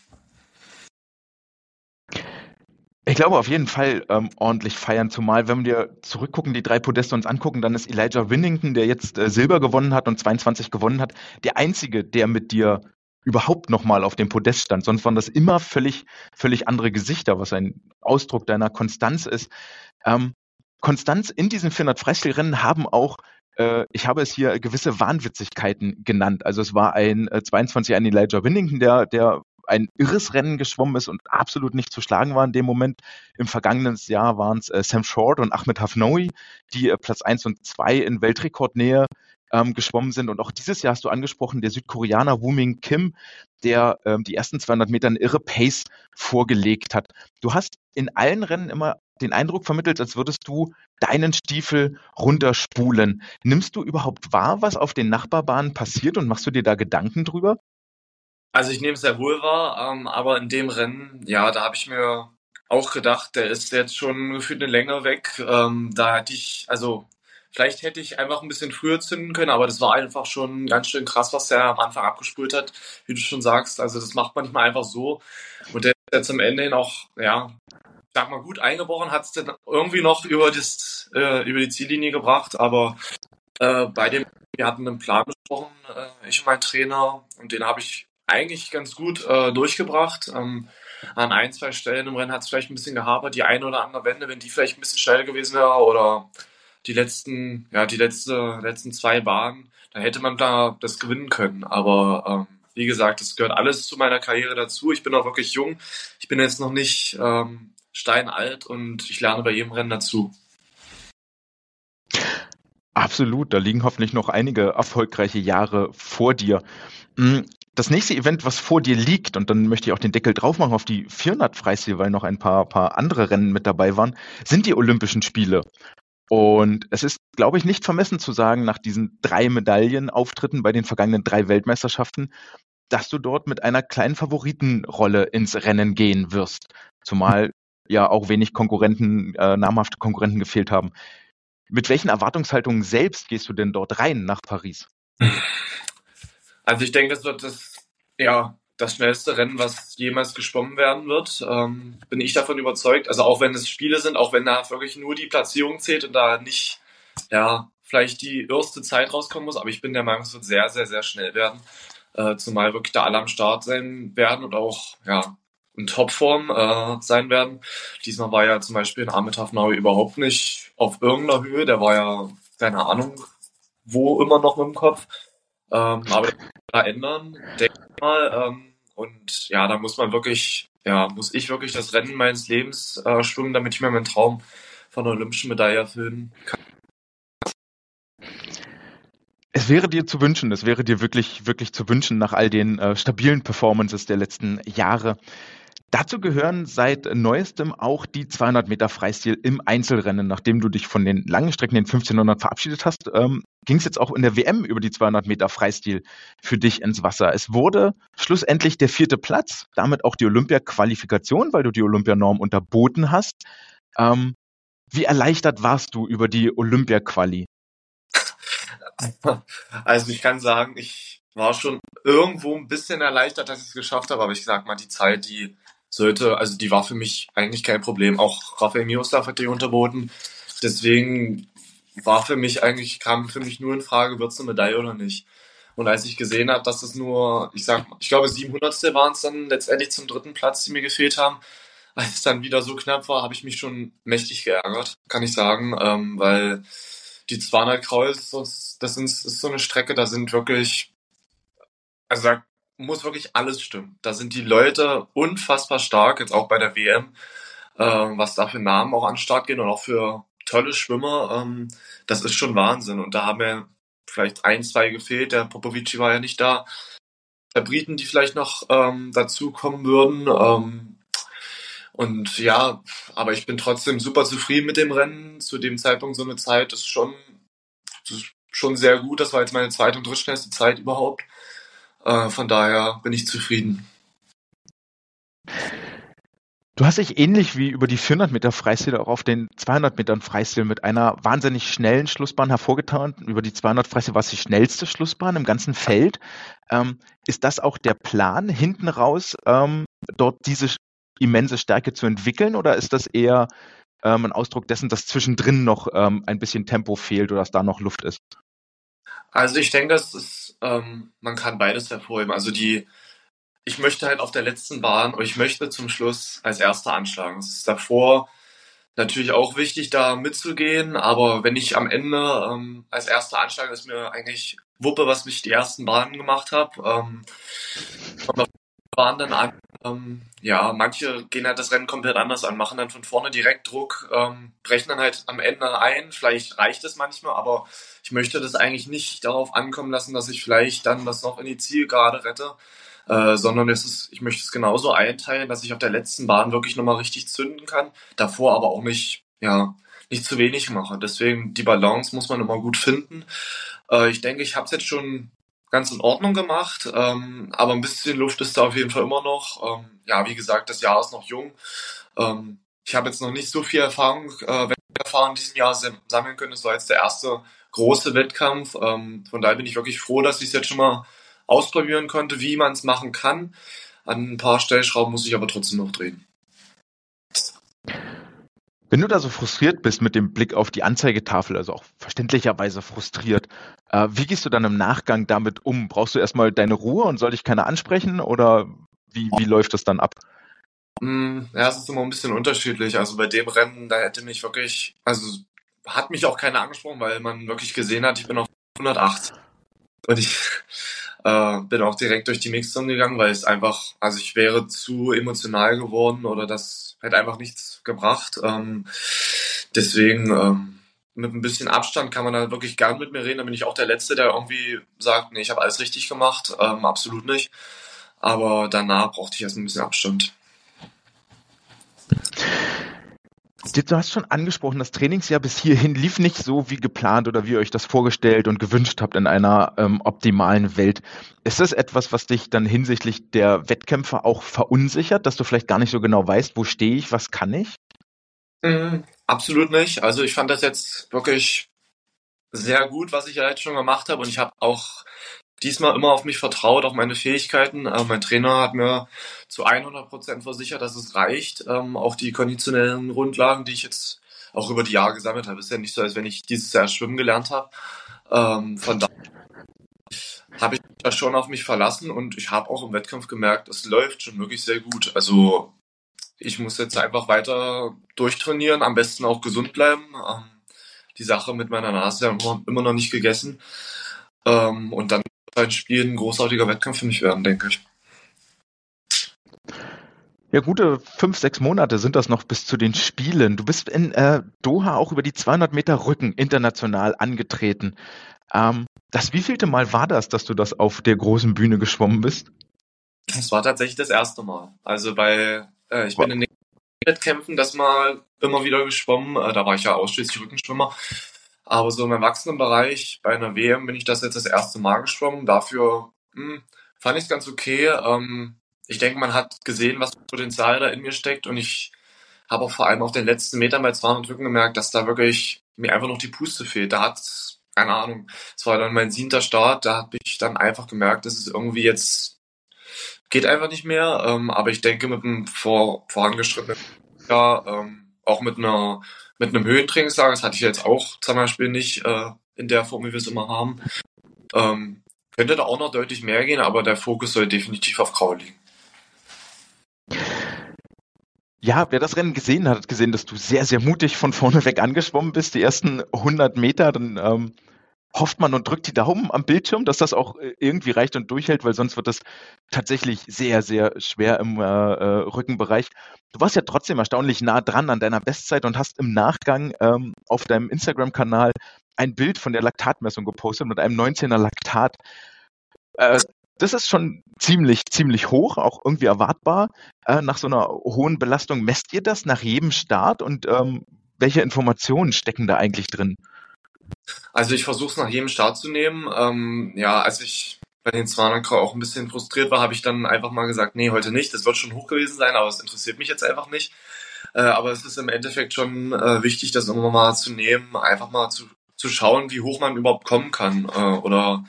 Ich glaube auf jeden Fall ähm, ordentlich feiern, zumal wenn wir zurückgucken, die drei Podeste uns angucken, dann ist Elijah Winnington, der jetzt äh, Silber gewonnen hat und 22 gewonnen hat, der einzige, der mit dir überhaupt nochmal auf dem Podest stand. Sonst waren das immer völlig, völlig andere Gesichter, was ein Ausdruck deiner Konstanz ist. Ähm, Konstanz in diesen 400 Freistilrennen haben auch äh, ich habe es hier gewisse Wahnwitzigkeiten genannt. Also es war ein äh, 22 ein Elijah Winnington, der, der ein irres Rennen geschwommen ist und absolut nicht zu schlagen war in dem Moment. Im vergangenen Jahr waren es äh, Sam Short und Ahmed Hafnoui, die äh, Platz 1 und 2 in Weltrekordnähe ähm, geschwommen sind. Und auch dieses Jahr hast du angesprochen, der Südkoreaner Woo Min Kim, der ähm, die ersten 200 Meter eine irre Pace vorgelegt hat. Du hast in allen Rennen immer den Eindruck vermittelt, als würdest du deinen Stiefel runterspulen. Nimmst du überhaupt wahr, was auf den Nachbarbahnen passiert und machst du dir da Gedanken drüber? Also ich nehme es sehr wohl wahr, ähm, aber in dem Rennen, ja, da habe ich mir auch gedacht, der ist jetzt schon gefühlt eine Länge weg. Ähm, da hätte ich, also vielleicht hätte ich einfach ein bisschen früher zünden können, aber das war einfach schon ganz schön krass, was der am Anfang abgespult hat, wie du schon sagst. Also das macht man nicht mal einfach so. Und der ist jetzt am Ende hin auch, ja, sag mal, gut eingebrochen, hat es dann irgendwie noch über, das, äh, über die Ziellinie gebracht, aber äh, bei dem, wir hatten einen Plan besprochen, äh, ich und mein Trainer, und den habe ich eigentlich ganz gut äh, durchgebracht. Ähm, an ein, zwei Stellen im Rennen hat es vielleicht ein bisschen gehapert. Die eine oder andere Wende, wenn die vielleicht ein bisschen schneller gewesen wäre oder die letzten, ja, die letzte, letzten zwei Bahnen, da hätte man da das gewinnen können. Aber ähm, wie gesagt, das gehört alles zu meiner Karriere dazu. Ich bin auch wirklich jung. Ich bin jetzt noch nicht ähm, steinalt und ich lerne bei jedem Rennen dazu. Absolut, da liegen hoffentlich noch einige erfolgreiche Jahre vor dir. Hm, das nächste Event, was vor dir liegt, und dann möchte ich auch den Deckel drauf machen auf die 400 Freistil, weil noch ein paar, paar andere Rennen mit dabei waren, sind die Olympischen Spiele. Und es ist, glaube ich, nicht vermessen zu sagen, nach diesen drei Medaillenauftritten bei den vergangenen drei Weltmeisterschaften, dass du dort mit einer kleinen Favoritenrolle ins Rennen gehen wirst. Zumal ja auch wenig Konkurrenten, äh, namhafte Konkurrenten gefehlt haben. Mit welchen Erwartungshaltungen selbst gehst du denn dort rein nach Paris? Also ich denke, es wird das, ja, das schnellste Rennen, was jemals geschwommen werden wird. Ähm, bin ich davon überzeugt. Also auch wenn es Spiele sind, auch wenn da wirklich nur die Platzierung zählt und da nicht, ja, vielleicht die erste Zeit rauskommen muss. Aber ich bin der Meinung, es wird sehr, sehr, sehr schnell werden. Äh, zumal wirklich da alle am Start sein werden und auch, ja, in Topform äh, sein werden. Diesmal war ja zum Beispiel in Ahmed Hafnaui überhaupt nicht auf irgendeiner Höhe. Der war ja, keine Ahnung, wo immer noch mit dem Kopf. Ähm, aber da ändern, denke ich mal. Ähm, und ja, da muss man wirklich, ja, muss ich wirklich das Rennen meines Lebens äh, schwimmen, damit ich mir meinen Traum von einer olympischen Medaille erfüllen kann. Es wäre dir zu wünschen, es wäre dir wirklich, wirklich zu wünschen nach all den äh, stabilen Performances der letzten Jahre. Dazu gehören seit neuestem auch die 200 Meter Freistil im Einzelrennen. Nachdem du dich von den langen Strecken, den 1500 verabschiedet hast, ähm, ging es jetzt auch in der WM über die 200 Meter Freistil für dich ins Wasser. Es wurde schlussendlich der vierte Platz, damit auch die Olympia-Qualifikation, weil du die Olympianorm unterboten hast. Ähm, wie erleichtert warst du über die Olympia-Quali? Also ich kann sagen, ich war schon irgendwo ein bisschen erleichtert, dass ich es geschafft habe, aber ich sag mal, die Zeit, die sollte, also die war für mich eigentlich kein Problem. Auch Rafael Miroslav hat die unterboten. Deswegen war für mich eigentlich, kam für mich nur in Frage, wird es eine Medaille oder nicht. Und als ich gesehen habe, dass es nur, ich sag, ich glaube 700. waren es dann letztendlich zum dritten Platz, die mir gefehlt haben, als es dann wieder so knapp war, habe ich mich schon mächtig geärgert, kann ich sagen, ähm, weil die 200 Kreuz, das sind, ist so eine Strecke, da sind wirklich, also da muss wirklich alles stimmen. Da sind die Leute unfassbar stark, jetzt auch bei der WM, äh, was da für Namen auch an den Start gehen und auch für tolle Schwimmer. Ähm, das ist schon Wahnsinn. Und da haben ja vielleicht ein, zwei gefehlt. Der Popovici war ja nicht da. Der Briten, die vielleicht noch ähm, dazu kommen würden. Ähm, und ja, aber ich bin trotzdem super zufrieden mit dem Rennen. Zu dem Zeitpunkt so eine Zeit ist schon, ist schon sehr gut. Das war jetzt meine zweite und drittschnellste Zeit überhaupt. Äh, von daher bin ich zufrieden. Du hast dich ähnlich wie über die 400 Meter Freistil auch auf den 200 Metern Freistil mit einer wahnsinnig schnellen Schlussbahn hervorgetan. Über die 200 Freistil war es die schnellste Schlussbahn im ganzen Feld. Ähm, ist das auch der Plan, hinten raus ähm, dort diese immense Stärke zu entwickeln oder ist das eher ähm, ein Ausdruck dessen, dass zwischendrin noch ähm, ein bisschen Tempo fehlt oder dass da noch Luft ist? Also ich denke, das ist, ähm, man kann beides hervorheben. Also die, ich möchte halt auf der letzten Bahn, und ich möchte zum Schluss als erster anschlagen. Es ist davor natürlich auch wichtig, da mitzugehen, aber wenn ich am Ende ähm, als erster anschlage, ist mir eigentlich Wuppe, was ich die ersten Bahnen gemacht habe. Ähm, Bahn dann an. Ähm, ja, manche gehen halt das Rennen komplett anders an, machen dann von vorne direkt Druck, ähm, brechen dann halt am Ende ein. Vielleicht reicht es manchmal, aber ich möchte das eigentlich nicht darauf ankommen lassen, dass ich vielleicht dann das noch in die Zielgerade rette, äh, sondern es ist, ich möchte es genauso einteilen, dass ich auf der letzten Bahn wirklich nochmal richtig zünden kann, davor aber auch nicht, ja, nicht zu wenig mache. Deswegen die Balance muss man immer gut finden. Äh, ich denke, ich habe es jetzt schon ganz in Ordnung gemacht, ähm, aber ein bisschen Luft ist da auf jeden Fall immer noch. Ähm, ja, wie gesagt, das Jahr ist noch jung. Ähm, ich habe jetzt noch nicht so viel Erfahrung, äh, Erfahrung in diesem Jahr sammeln können. Es war jetzt der erste große Wettkampf. Ähm, von daher bin ich wirklich froh, dass ich es jetzt schon mal ausprobieren konnte, wie man es machen kann. An ein paar Stellschrauben muss ich aber trotzdem noch drehen. Wenn du da so frustriert bist mit dem Blick auf die Anzeigetafel, also auch verständlicherweise frustriert, wie gehst du dann im Nachgang damit um? Brauchst du erstmal deine Ruhe und soll dich keiner ansprechen oder wie, wie läuft das dann ab? Mm, ja, es ist immer ein bisschen unterschiedlich. Also bei dem Rennen, da hätte mich wirklich, also hat mich auch keiner angesprochen, weil man wirklich gesehen hat, ich bin auf 108. Und ich (laughs) äh, bin auch direkt durch die Mixzone gegangen, weil es einfach, also ich wäre zu emotional geworden oder das hätte einfach nichts gebracht. Ähm, deswegen ähm, mit ein bisschen Abstand kann man da wirklich gern mit mir reden. Da bin ich auch der Letzte, der irgendwie sagt, nee, ich habe alles richtig gemacht. Ähm, absolut nicht. Aber danach brauchte ich erst ein bisschen Abstand. Du hast schon angesprochen, das Trainingsjahr bis hierhin lief nicht so wie geplant oder wie ihr euch das vorgestellt und gewünscht habt in einer ähm, optimalen Welt. Ist das etwas, was dich dann hinsichtlich der Wettkämpfe auch verunsichert, dass du vielleicht gar nicht so genau weißt, wo stehe ich, was kann ich? Absolut nicht. Also ich fand das jetzt wirklich sehr gut, was ich ja jetzt schon gemacht habe und ich habe auch diesmal immer auf mich vertraut, auf meine Fähigkeiten. Äh, mein Trainer hat mir zu 100 Prozent versichert, dass es reicht. Ähm, auch die konditionellen Grundlagen, die ich jetzt auch über die Jahre gesammelt habe. Ist ja nicht so, als wenn ich dieses Jahr schwimmen gelernt habe. Ähm, von daher habe ich da schon auf mich verlassen und ich habe auch im Wettkampf gemerkt, es läuft schon wirklich sehr gut. Also ich muss jetzt einfach weiter durchtrainieren, am besten auch gesund bleiben. Ähm, die Sache mit meiner Nase immer noch nicht gegessen. Ähm, und dann ein Spiel ein großartiger Wettkampf für mich werden, denke ich. Ja, gute fünf, sechs Monate sind das noch bis zu den Spielen. Du bist in äh, Doha auch über die 200 Meter Rücken international angetreten. Ähm, das wievielte Mal war das, dass du das auf der großen Bühne geschwommen bist? Es war tatsächlich das erste Mal. Also bei Äh, ich bin in den Wettkämpfen das mal immer wieder geschwommen. Äh, da war ich ja ausschließlich Rückenschwimmer. Aber so im Erwachsenenbereich bei einer WM bin ich das jetzt das erste Mal geschwommen. Dafür hm, fand ich es ganz okay. Ähm, ich denke, man hat gesehen, was Potenzial da in mir steckt und ich habe auch vor allem auf den letzten Metern bei 200 Rücken gemerkt, dass da wirklich mir einfach noch die Puste fehlt. Da hat keine Ahnung, es war dann mein siebter Start, da habe ich dann einfach gemerkt, dass es irgendwie jetzt geht einfach nicht mehr. Ähm, aber ich denke, mit einem vor, vorangeschrittenen ja, ähm, auch mit einer mit einem Höhentrainingslager, das hatte ich jetzt auch zum Beispiel nicht äh, in der Form, wie wir es immer haben, ähm, könnte da auch noch deutlich mehr gehen, aber der Fokus soll definitiv auf Grau liegen. Ja, wer das Rennen gesehen hat, hat gesehen, dass du sehr, sehr mutig von vorne weg angeschwommen bist. Die ersten 100 Meter, dann ähm, hofft man und drückt die Daumen am Bildschirm, dass das auch äh, irgendwie reicht und durchhält, weil sonst wird das tatsächlich sehr, sehr schwer im äh, äh, Rückenbereich. Du warst ja trotzdem erstaunlich nah dran an deiner Bestzeit und hast im Nachgang ähm, auf deinem Instagram-Kanal ein Bild von der Laktatmessung gepostet mit einem 19er Laktat. Äh, das ist schon ziemlich, ziemlich hoch, auch irgendwie erwartbar. Nach so einer hohen Belastung messt ihr das nach jedem Start und ähm, welche Informationen stecken da eigentlich drin? Also ich versuche es nach jedem Start zu nehmen. Ähm, ja, als ich bei den 200 auch ein bisschen frustriert war, habe ich dann einfach mal gesagt, nee, heute nicht. Das wird schon hoch gewesen sein, aber es interessiert mich jetzt einfach nicht. Äh, aber es ist im Endeffekt schon äh, wichtig, das immer mal zu nehmen, einfach mal zu, zu schauen, wie hoch man überhaupt kommen kann. Äh, oder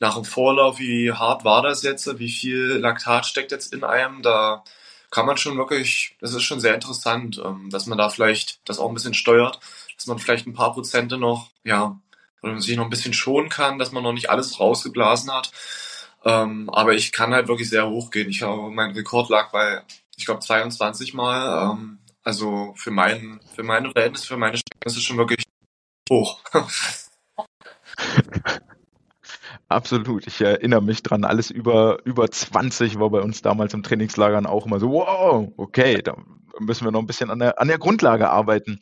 nach dem Vorlauf, wie hart war das jetzt, wie viel Laktat steckt jetzt in einem. Da kann man schon wirklich, das ist schon sehr interessant, ähm, dass man da vielleicht das auch ein bisschen steuert dass man vielleicht ein paar Prozente noch, ja, oder man sich noch ein bisschen schonen kann, dass man noch nicht alles rausgeblasen hat. Ähm, aber ich kann halt wirklich sehr hoch gehen. Ich habe mein Rekord lag bei, ich glaube, 22 Mal. Ähm, also für mein, für meine Verhältnisse, für meine es schon wirklich hoch. (laughs) Absolut. Ich erinnere mich dran. Alles über, über 20 war bei uns damals im Trainingslagern auch immer so, wow, okay, da müssen wir noch ein bisschen an der, an der Grundlage arbeiten.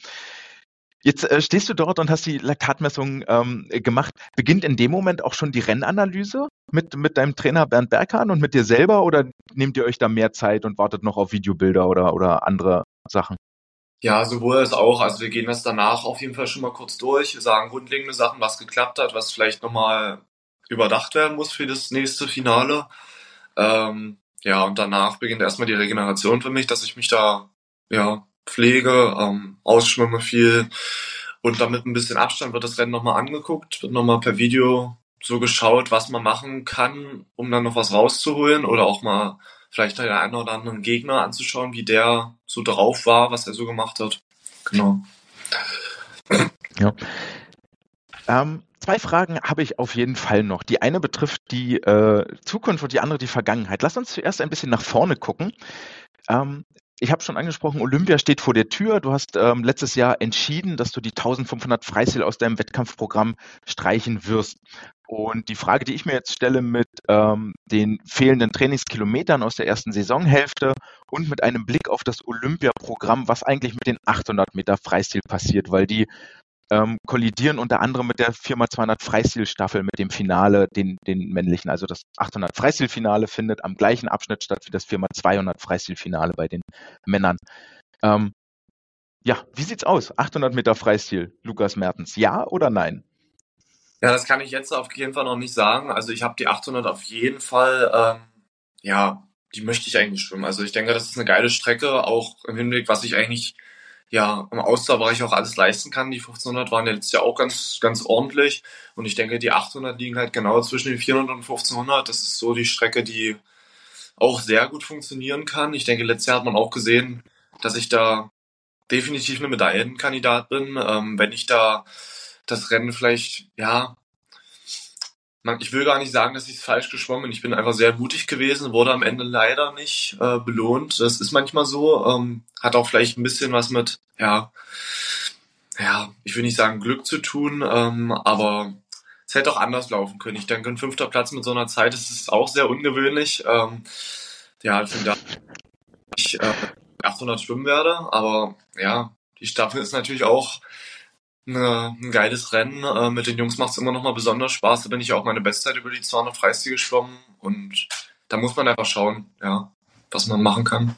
Jetzt äh, stehst du dort und hast die Laktatmessung ähm, gemacht. Beginnt in dem Moment auch schon die Rennanalyse mit, mit deinem Trainer Bernd Berghahn und mit dir selber oder nehmt ihr euch da mehr Zeit und wartet noch auf Videobilder oder, oder andere Sachen? Ja, sowohl als auch. Also wir gehen das danach auf jeden Fall schon mal kurz durch. Wir sagen grundlegende Sachen, was geklappt hat, was vielleicht nochmal überdacht werden muss für das nächste Finale. Ähm, ja, und danach beginnt erstmal die Regeneration für mich, dass ich mich da ja Pflege, ähm, ausschwimme viel und damit ein bisschen Abstand wird das Rennen nochmal angeguckt, wird nochmal per Video so geschaut, was man machen kann, um dann noch was rauszuholen oder auch mal vielleicht den einen oder anderen Gegner anzuschauen, wie der so drauf war, was er so gemacht hat. Genau. Ja. Ähm, zwei Fragen habe ich auf jeden Fall noch. Die eine betrifft die äh, Zukunft und die andere die Vergangenheit. Lass uns zuerst ein bisschen nach vorne gucken. Ähm, ich habe schon angesprochen, Olympia steht vor der Tür. Du hast ähm, letztes Jahr entschieden, dass du die 1500 Freistil aus deinem Wettkampfprogramm streichen wirst. Und die Frage, die ich mir jetzt stelle mit ähm, den fehlenden Trainingskilometern aus der ersten Saisonhälfte und mit einem Blick auf das Olympia-Programm, was eigentlich mit den 800 Meter Freistil passiert, weil die ähm, kollidieren unter anderem mit der 4x200 Freistilstaffel mit dem Finale, den, den männlichen. Also das 800 Freistilfinale findet am gleichen Abschnitt statt wie das 4x200 Freistilfinale bei den Männern. Ähm, ja, wie sieht's aus? 800 Meter Freistil, Lukas Mertens, ja oder nein? Ja, das kann ich jetzt auf jeden Fall noch nicht sagen. Also ich habe die 800 auf jeden Fall, ähm, ja, die möchte ich eigentlich schwimmen. Also ich denke, das ist eine geile Strecke, auch im Hinblick, was ich eigentlich ja, im Ausdauerbereich auch alles leisten kann. Die 1500 waren ja letztes Jahr auch ganz, ganz ordentlich. Und ich denke, die 800 liegen halt genau zwischen den 400 und 1500. Das ist so die Strecke, die auch sehr gut funktionieren kann. Ich denke, letztes Jahr hat man auch gesehen, dass ich da definitiv eine Medaillenkandidat bin. Ähm, wenn ich da das Rennen vielleicht, ja, ich will gar nicht sagen, dass ich es falsch geschwommen bin. Ich bin einfach sehr mutig gewesen, wurde am Ende leider nicht äh, belohnt. Das ist manchmal so. Ähm, hat auch vielleicht ein bisschen was mit, ja, ja, ich will nicht sagen Glück zu tun, ähm, aber es hätte auch anders laufen können. Ich denke, ein fünfter Platz mit so einer Zeit das ist auch sehr ungewöhnlich. Ähm, ja, von da ich äh, 800 schwimmen werde, aber ja, die Staffel ist natürlich auch eine, ein geiles Rennen. Äh, mit den Jungs macht es immer noch mal besonders Spaß. Da bin ich auch meine Bestzeit über die 200 Freistil geschwommen und da muss man einfach schauen, ja, was man machen kann.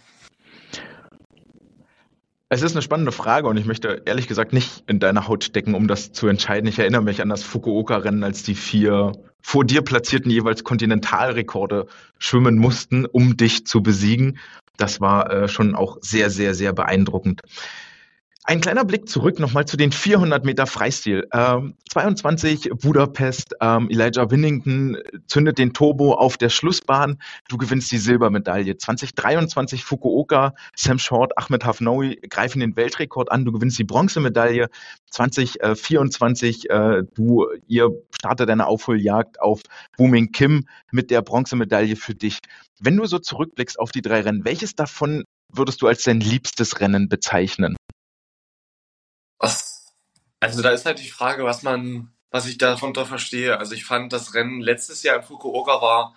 Es ist eine spannende Frage und ich möchte ehrlich gesagt nicht in deiner Haut stecken, um das zu entscheiden. Ich erinnere mich an das Fukuoka-Rennen, als die vier vor dir platzierten jeweils Kontinentalrekorde schwimmen mussten, um dich zu besiegen. Das war äh, schon auch sehr, sehr, sehr beeindruckend. Ein kleiner Blick zurück nochmal zu den 400 Meter Freistil. Ähm, 22 Budapest, ähm, Elijah Winnington zündet den Turbo auf der Schlussbahn. Du gewinnst die Silbermedaille. 2023 Fukuoka, Sam Short, Ahmed Hafnaoui greifen den Weltrekord an. Du gewinnst die Bronzemedaille. 2024, äh, du, ihr startet deine Aufholjagd auf Booming Kim mit der Bronzemedaille für dich. Wenn du so zurückblickst auf die drei Rennen, welches davon würdest du als dein liebstes Rennen bezeichnen? Also da ist halt die Frage, was man, was ich davon verstehe. Also ich fand das Rennen letztes Jahr in Fukuoka war,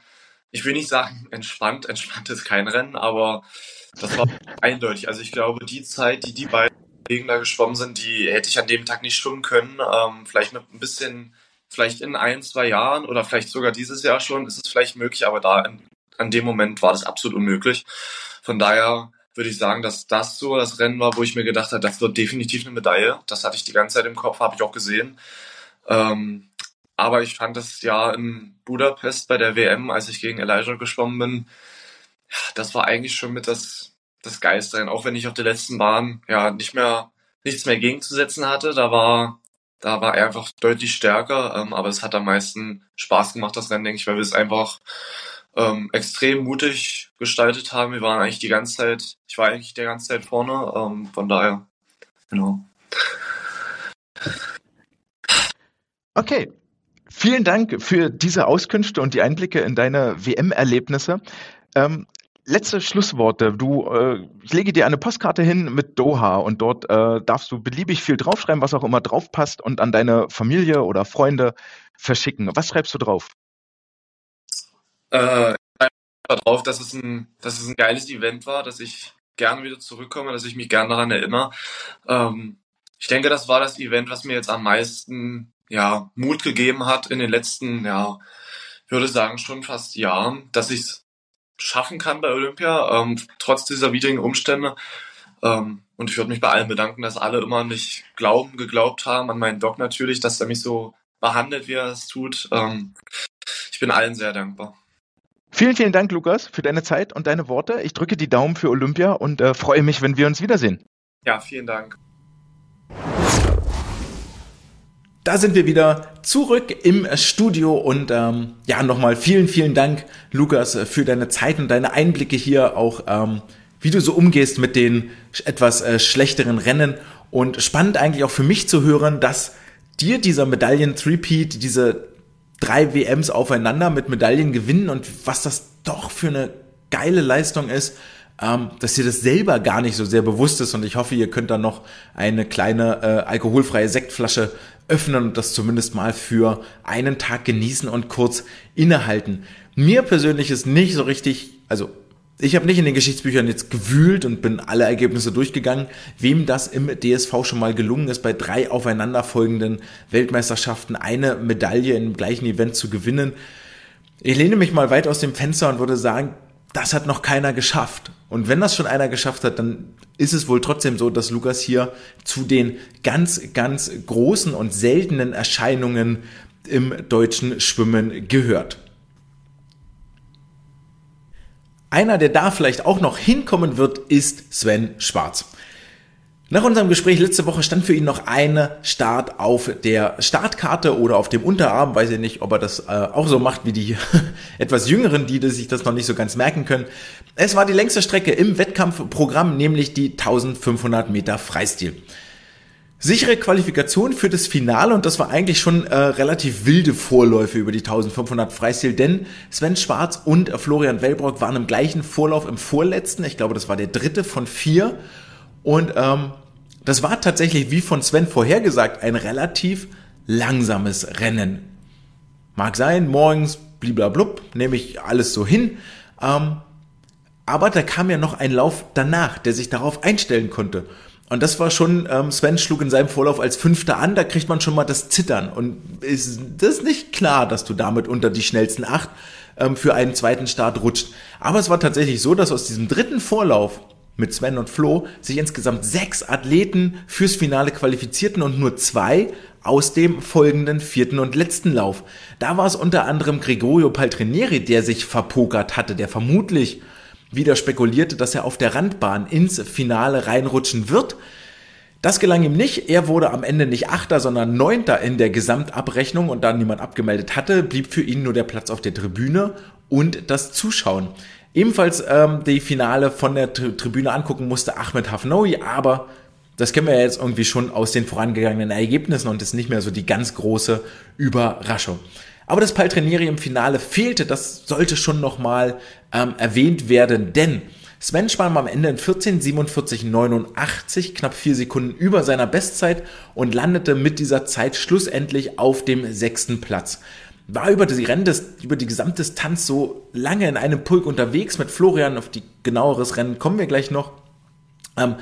ich will nicht sagen (laughs) entspannt, entspannt ist kein Rennen, aber das war (laughs) eindeutig. Also ich glaube, die Zeit, die die beiden Kollegen da geschwommen sind, die hätte ich an dem Tag nicht schwimmen können. Ähm, vielleicht mit ein bisschen, vielleicht in ein, zwei Jahren oder vielleicht sogar dieses Jahr schon ist es vielleicht möglich, aber da in, an dem Moment war das absolut unmöglich. Von daher würde ich sagen, dass das so das Rennen war, wo ich mir gedacht habe, das wird definitiv eine Medaille. Das hatte ich die ganze Zeit im Kopf, habe ich auch gesehen. Ähm, aber ich fand das ja in Budapest bei der WM, als ich gegen Elijah geschwommen bin, ja, das war eigentlich schon mit das, das Geilste. Auch wenn ich auf der letzten Bahn ja nicht mehr, nichts mehr gegenzusetzen hatte, da war, da war er einfach deutlich stärker. Ähm, aber es hat am meisten Spaß gemacht, das Rennen, denke ich, weil wir es einfach ähm, extrem mutig gestaltet haben. Wir waren eigentlich die ganze Zeit, ich war eigentlich die ganze Zeit vorne, ähm, von daher, genau. Okay. Vielen Dank für diese Auskünfte und die Einblicke in deine WM-Erlebnisse. Ähm, letzte Schlussworte. Du, äh, ich lege dir eine Postkarte hin mit Doha und dort äh, darfst du beliebig viel draufschreiben, was auch immer draufpasst und an deine Familie oder Freunde verschicken. Was schreibst du drauf? Äh, darauf, dass es ein, dass es ein geiles Event war, dass ich gerne wieder zurückkomme, dass ich mich gerne daran erinnere. Ähm, ich denke, das war das Event, was mir jetzt am meisten ja, Mut gegeben hat in den letzten, ja, würde sagen, schon fast Jahren, dass ich es schaffen kann bei Olympia, ähm, trotz dieser widrigen Umstände. Ähm, und ich würde mich bei allen bedanken, dass alle immer nicht glauben, geglaubt haben, an meinen Doc natürlich, dass er mich so behandelt, wie er es tut. Ähm, ich bin allen sehr dankbar. Vielen, vielen Dank, Lukas, für deine Zeit und deine Worte. Ich drücke die Daumen für Olympia und äh, freue mich, wenn wir uns wiedersehen. Ja, vielen Dank. Da sind wir wieder zurück im Studio und ähm, ja, nochmal vielen, vielen Dank, Lukas, für deine Zeit und deine Einblicke hier, auch ähm, wie du so umgehst mit den etwas äh, schlechteren Rennen. Und spannend eigentlich auch für mich zu hören, dass dir dieser Medaillen-Threepeat, diese drei WMs aufeinander mit Medaillen gewinnen und was das doch für eine geile Leistung ist, ähm, dass ihr das selber gar nicht so sehr bewusst ist und ich hoffe, ihr könnt dann noch eine kleine äh, alkoholfreie Sektflasche öffnen und das zumindest mal für einen Tag genießen und kurz innehalten. Mir persönlich ist nicht so richtig, also ich habe nicht in den Geschichtsbüchern jetzt gewühlt und bin alle Ergebnisse durchgegangen, wem das im DSV schon mal gelungen ist, bei drei aufeinanderfolgenden Weltmeisterschaften eine Medaille im gleichen Event zu gewinnen. Ich lehne mich mal weit aus dem Fenster und würde sagen, das hat noch keiner geschafft. Und wenn das schon einer geschafft hat, dann ist es wohl trotzdem so, dass Lukas hier zu den ganz, ganz großen und seltenen Erscheinungen im deutschen Schwimmen gehört. Einer, der da vielleicht auch noch hinkommen wird, ist Sven Schwarz. Nach unserem Gespräch letzte Woche stand für ihn noch eine Start auf der Startkarte oder auf dem Unterarm. Weiß ich nicht, ob er das äh, auch so macht wie die (laughs) etwas jüngeren, die sich das noch nicht so ganz merken können. Es war die längste Strecke im Wettkampfprogramm, nämlich die 1500 Meter Freistil sichere Qualifikation für das Finale und das war eigentlich schon äh, relativ wilde Vorläufe über die 1500 Freistil, denn Sven Schwarz und äh, Florian Wellbrock waren im gleichen Vorlauf im vorletzten, ich glaube das war der dritte von vier und ähm, das war tatsächlich, wie von Sven vorhergesagt, ein relativ langsames Rennen. Mag sein, morgens bliblablub, nehme ich alles so hin, ähm, aber da kam ja noch ein Lauf danach, der sich darauf einstellen konnte. Und das war schon, ähm, Sven schlug in seinem Vorlauf als Fünfter an, da kriegt man schon mal das Zittern. Und ist das nicht klar, dass du damit unter die schnellsten acht ähm, für einen zweiten Start rutscht. Aber es war tatsächlich so, dass aus diesem dritten Vorlauf mit Sven und Flo sich insgesamt sechs Athleten fürs Finale qualifizierten und nur zwei aus dem folgenden vierten und letzten Lauf. Da war es unter anderem Gregorio Paltrinieri, der sich verpokert hatte, der vermutlich wieder spekulierte, dass er auf der Randbahn ins Finale reinrutschen wird. Das gelang ihm nicht. Er wurde am Ende nicht Achter, sondern Neunter in der Gesamtabrechnung und da niemand abgemeldet hatte, blieb für ihn nur der Platz auf der Tribüne und das Zuschauen. Ebenfalls ähm, die Finale von der T Tribüne angucken musste Ahmed Hafnoui, aber das kennen wir ja jetzt irgendwie schon aus den vorangegangenen Ergebnissen und ist nicht mehr so die ganz große Überraschung. Aber das Paltrinieri im Finale fehlte, das sollte schon nochmal ähm, erwähnt werden, denn Sven schwamm am Ende in 14,47,89, knapp vier Sekunden über seiner Bestzeit und landete mit dieser Zeit schlussendlich auf dem sechsten Platz. War über die Rennen, über die Gesamtdistanz so lange in einem Pulk unterwegs mit Florian, auf die genaueres Rennen kommen wir gleich noch. Ähm,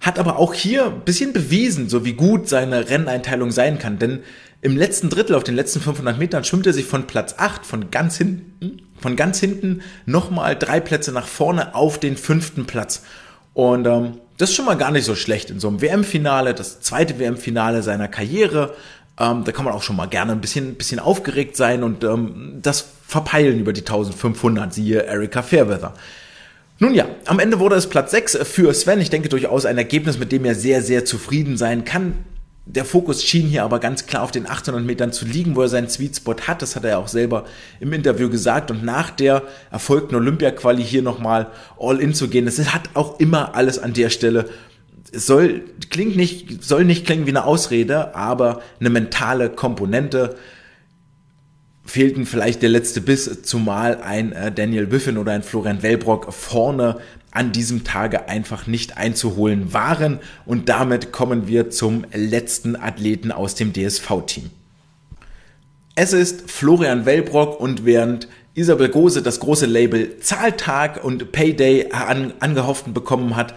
hat aber auch hier ein bisschen bewiesen, so wie gut seine Renneinteilung sein kann, denn im letzten Drittel, auf den letzten 500 Metern, schwimmt er sich von Platz 8, von ganz hinten, von ganz hinten nochmal drei Plätze nach vorne auf den fünften Platz. Und ähm, das ist schon mal gar nicht so schlecht in so einem WM-Finale, das zweite WM-Finale seiner Karriere. Ähm, da kann man auch schon mal gerne ein bisschen, bisschen aufgeregt sein und ähm, das verpeilen über die 1500, siehe Erika Fairweather. Nun ja, am Ende wurde es Platz 6 für Sven. Ich denke durchaus ein Ergebnis, mit dem er sehr, sehr zufrieden sein kann. Der Fokus schien hier aber ganz klar auf den 800 Metern zu liegen, wo er seinen Sweet Spot hat. Das hat er auch selber im Interview gesagt. Und nach der erfolgten Olympia-Quali hier nochmal all in zu gehen, das hat auch immer alles an der Stelle es soll, klingt nicht, soll nicht klingen wie eine Ausrede, aber eine mentale Komponente fehlten vielleicht der letzte Biss, zumal ein äh, Daniel Wiffen oder ein Florian Wellbrock vorne an diesem Tage einfach nicht einzuholen waren. Und damit kommen wir zum letzten Athleten aus dem DSV-Team. Es ist Florian Wellbrock und während Isabel Gose das große Label Zahltag und Payday an, angehofft bekommen hat,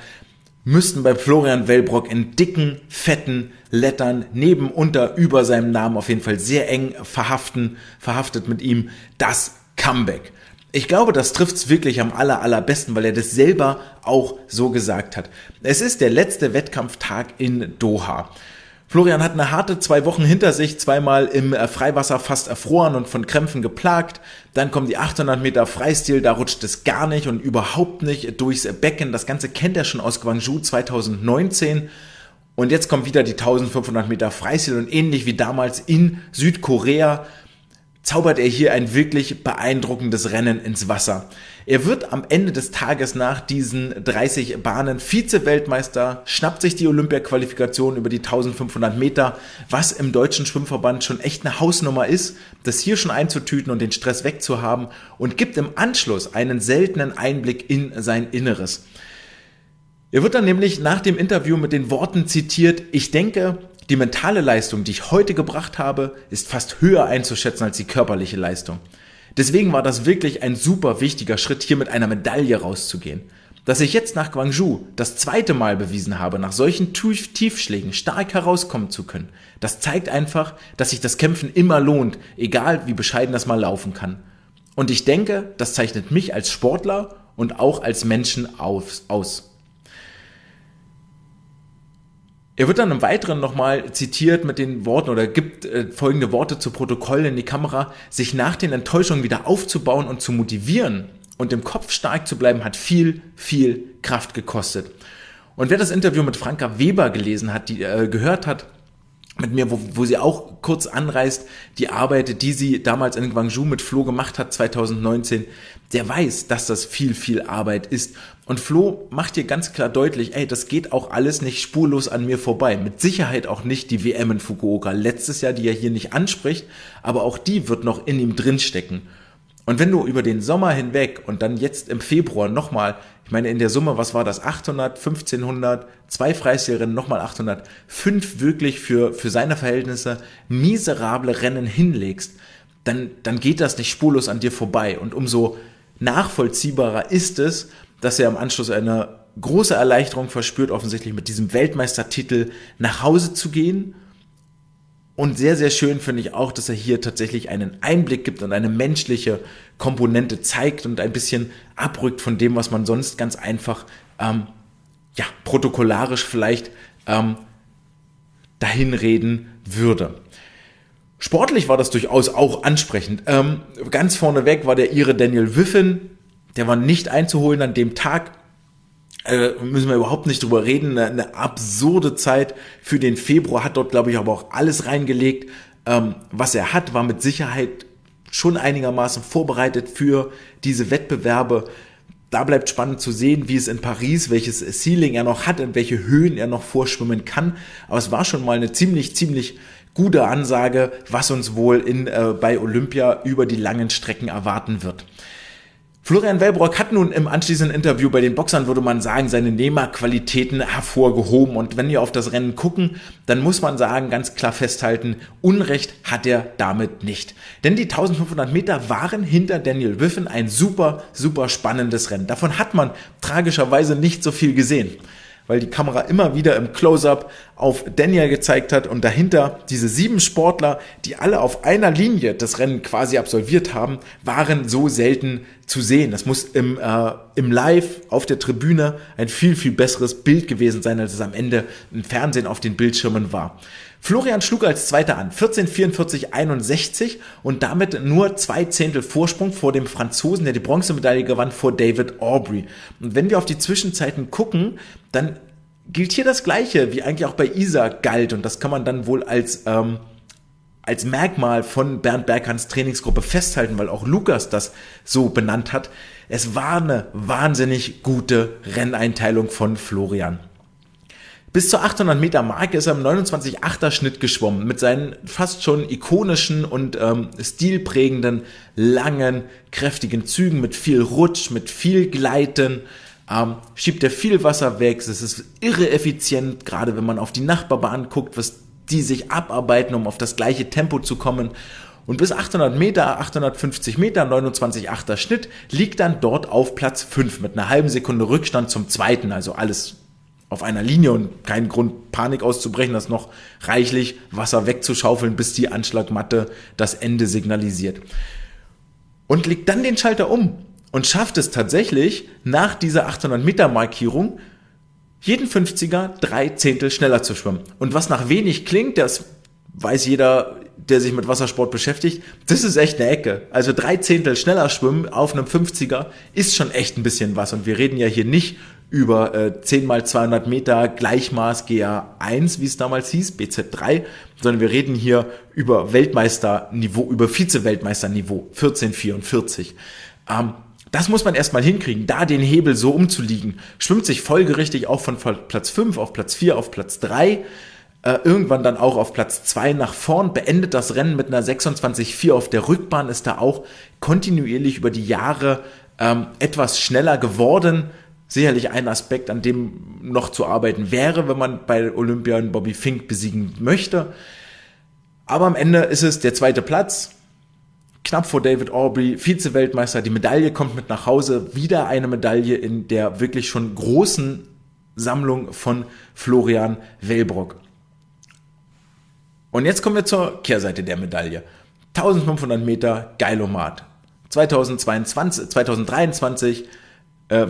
müssten bei Florian Wellbrock in dicken, fetten Lettern neben, unter, über seinem Namen auf jeden Fall sehr eng verhaften, verhaftet mit ihm das Comeback. Ich glaube, das trifft's wirklich am aller, allerbesten, weil er das selber auch so gesagt hat. Es ist der letzte Wettkampftag in Doha. Florian hat eine harte zwei Wochen hinter sich, zweimal im äh, Freiwasser fast erfroren und von Krämpfen geplagt. Dann kommen die 800 Meter Freistil, da rutscht es gar nicht und überhaupt nicht durchs Becken. Das Ganze kennt er schon aus Guangzhou 2019. Und jetzt kommt wieder die 1500 Meter Freistil und ähnlich wie damals in Südkorea zaubert er hier ein wirklich beeindruckendes Rennen ins Wasser. Er wird am Ende des Tages nach diesen 30 Bahnen Vize-Weltmeister, schnappt sich die Olympia-Qualifikation über die 1500 Meter, was im deutschen Schwimmverband schon echt eine Hausnummer ist, das hier schon einzutüten und den Stress wegzuhaben und gibt im Anschluss einen seltenen Einblick in sein Inneres. Er wird dann nämlich nach dem Interview mit den Worten zitiert, ich denke, die mentale Leistung, die ich heute gebracht habe, ist fast höher einzuschätzen als die körperliche Leistung. Deswegen war das wirklich ein super wichtiger Schritt, hier mit einer Medaille rauszugehen. Dass ich jetzt nach Guangzhou das zweite Mal bewiesen habe, nach solchen Tiefschlägen stark herauskommen zu können, das zeigt einfach, dass sich das Kämpfen immer lohnt, egal wie bescheiden das mal laufen kann. Und ich denke, das zeichnet mich als Sportler und auch als Menschen aus. Er wird dann im Weiteren nochmal zitiert mit den Worten oder gibt äh, folgende Worte zu Protokoll in die Kamera, sich nach den Enttäuschungen wieder aufzubauen und zu motivieren und im Kopf stark zu bleiben, hat viel, viel Kraft gekostet. Und wer das Interview mit Franka Weber gelesen hat, die äh, gehört hat, mit mir, wo, wo sie auch kurz anreißt, die Arbeit, die sie damals in Guangzhou mit Flo gemacht hat, 2019, der weiß, dass das viel, viel Arbeit ist. Und Flo macht dir ganz klar deutlich, ey, das geht auch alles nicht spurlos an mir vorbei. Mit Sicherheit auch nicht die WM in Fukuoka letztes Jahr, die er hier nicht anspricht, aber auch die wird noch in ihm drinstecken. Und wenn du über den Sommer hinweg und dann jetzt im Februar nochmal, ich meine in der Summe, was war das, 800, 1500, zwei Freistilrennen, nochmal 800, fünf wirklich für, für seine Verhältnisse miserable Rennen hinlegst, dann, dann geht das nicht spurlos an dir vorbei. Und umso nachvollziehbarer ist es, dass er im Anschluss eine große Erleichterung verspürt, offensichtlich mit diesem Weltmeistertitel nach Hause zu gehen und sehr, sehr schön finde ich auch, dass er hier tatsächlich einen Einblick gibt und eine menschliche Komponente zeigt und ein bisschen abrückt von dem, was man sonst ganz einfach ähm, ja, protokollarisch vielleicht ähm, dahinreden würde. Sportlich war das durchaus auch ansprechend. Ähm, ganz vorneweg war der Ire Daniel Wiffen, der war nicht einzuholen an dem Tag. Äh, müssen wir überhaupt nicht drüber reden. Eine, eine, absurde Zeit für den Februar, hat dort, glaube ich, aber auch alles reingelegt. Ähm, was er hat, war mit Sicherheit schon einigermaßen vorbereitet für diese Wettbewerbe. Da bleibt spannend zu sehen, wie es in Paris, welches Ceiling er noch hat, in welche Höhen er noch vorschwimmen kann. Aber es war schon mal eine ziemlich, ziemlich gute Ansage, was uns wohl in, äh, bei Olympia über die langen Strecken erwarten wird. Florian Wellbrock hat nun im anschließenden Interview bei den Boxern, würde man sagen, seine Nehmerqualitäten hervorgehoben. Und wenn wir auf das Rennen gucken, dann muss man sagen, ganz klar festhalten, Unrecht hat er damit nicht. Denn die 1500 Meter waren hinter Daniel Wiffen ein super, super spannendes Rennen. Davon hat man tragischerweise nicht so viel gesehen weil die Kamera immer wieder im Close-up auf Daniel gezeigt hat und dahinter diese sieben Sportler, die alle auf einer Linie das Rennen quasi absolviert haben, waren so selten zu sehen. Das muss im, äh, im Live auf der Tribüne ein viel, viel besseres Bild gewesen sein, als es am Ende im Fernsehen auf den Bildschirmen war. Florian schlug als Zweiter an, 14:44:61 und damit nur zwei Zehntel Vorsprung vor dem Franzosen, der die Bronzemedaille gewann, vor David Aubrey. Und wenn wir auf die Zwischenzeiten gucken, dann gilt hier das Gleiche, wie eigentlich auch bei Isa galt. Und das kann man dann wohl als, ähm, als Merkmal von Bernd Berghans Trainingsgruppe festhalten, weil auch Lukas das so benannt hat. Es war eine wahnsinnig gute Renneinteilung von Florian. Bis zur 800 Meter Marke ist er im 29,8er Schnitt geschwommen mit seinen fast schon ikonischen und ähm, stilprägenden, langen, kräftigen Zügen mit viel Rutsch, mit viel Gleiten. Ähm, schiebt er viel Wasser weg. Es ist irre effizient, gerade wenn man auf die Nachbarbahn guckt, was die sich abarbeiten, um auf das gleiche Tempo zu kommen. Und bis 800 Meter, 850 Meter, 29,8er Schnitt, liegt dann dort auf Platz 5 mit einer halben Sekunde Rückstand zum zweiten. Also alles auf einer Linie und kein Grund, Panik auszubrechen, das noch reichlich Wasser wegzuschaufeln, bis die Anschlagmatte das Ende signalisiert. Und legt dann den Schalter um und schafft es tatsächlich, nach dieser 800 Meter Markierung jeden 50er drei Zehntel schneller zu schwimmen. Und was nach wenig klingt, das weiß jeder, der sich mit Wassersport beschäftigt, das ist echt eine Ecke. Also drei Zehntel schneller schwimmen auf einem 50er ist schon echt ein bisschen was. Und wir reden ja hier nicht über äh, 10 mal 200 Meter Gleichmaß GA1, wie es damals hieß, BZ3, sondern wir reden hier über Weltmeisterniveau, über Vize-Weltmeisterniveau, 1444. Ähm, das muss man erstmal hinkriegen, da den Hebel so umzuliegen. Schwimmt sich folgerichtig auch von Platz 5 auf Platz 4 auf Platz 3 äh, irgendwann dann auch auf Platz 2 nach vorn, beendet das Rennen mit einer 26,4 auf der Rückbahn, ist da auch kontinuierlich über die Jahre ähm, etwas schneller geworden sicherlich ein Aspekt, an dem noch zu arbeiten wäre, wenn man bei Olympia einen Bobby Fink besiegen möchte. Aber am Ende ist es der zweite Platz, knapp vor David Aubrey, Vize-Weltmeister. Die Medaille kommt mit nach Hause. Wieder eine Medaille in der wirklich schon großen Sammlung von Florian Wellbrock. Und jetzt kommen wir zur Kehrseite der Medaille. 1500 Meter Geilomat. 2022, 2023 äh,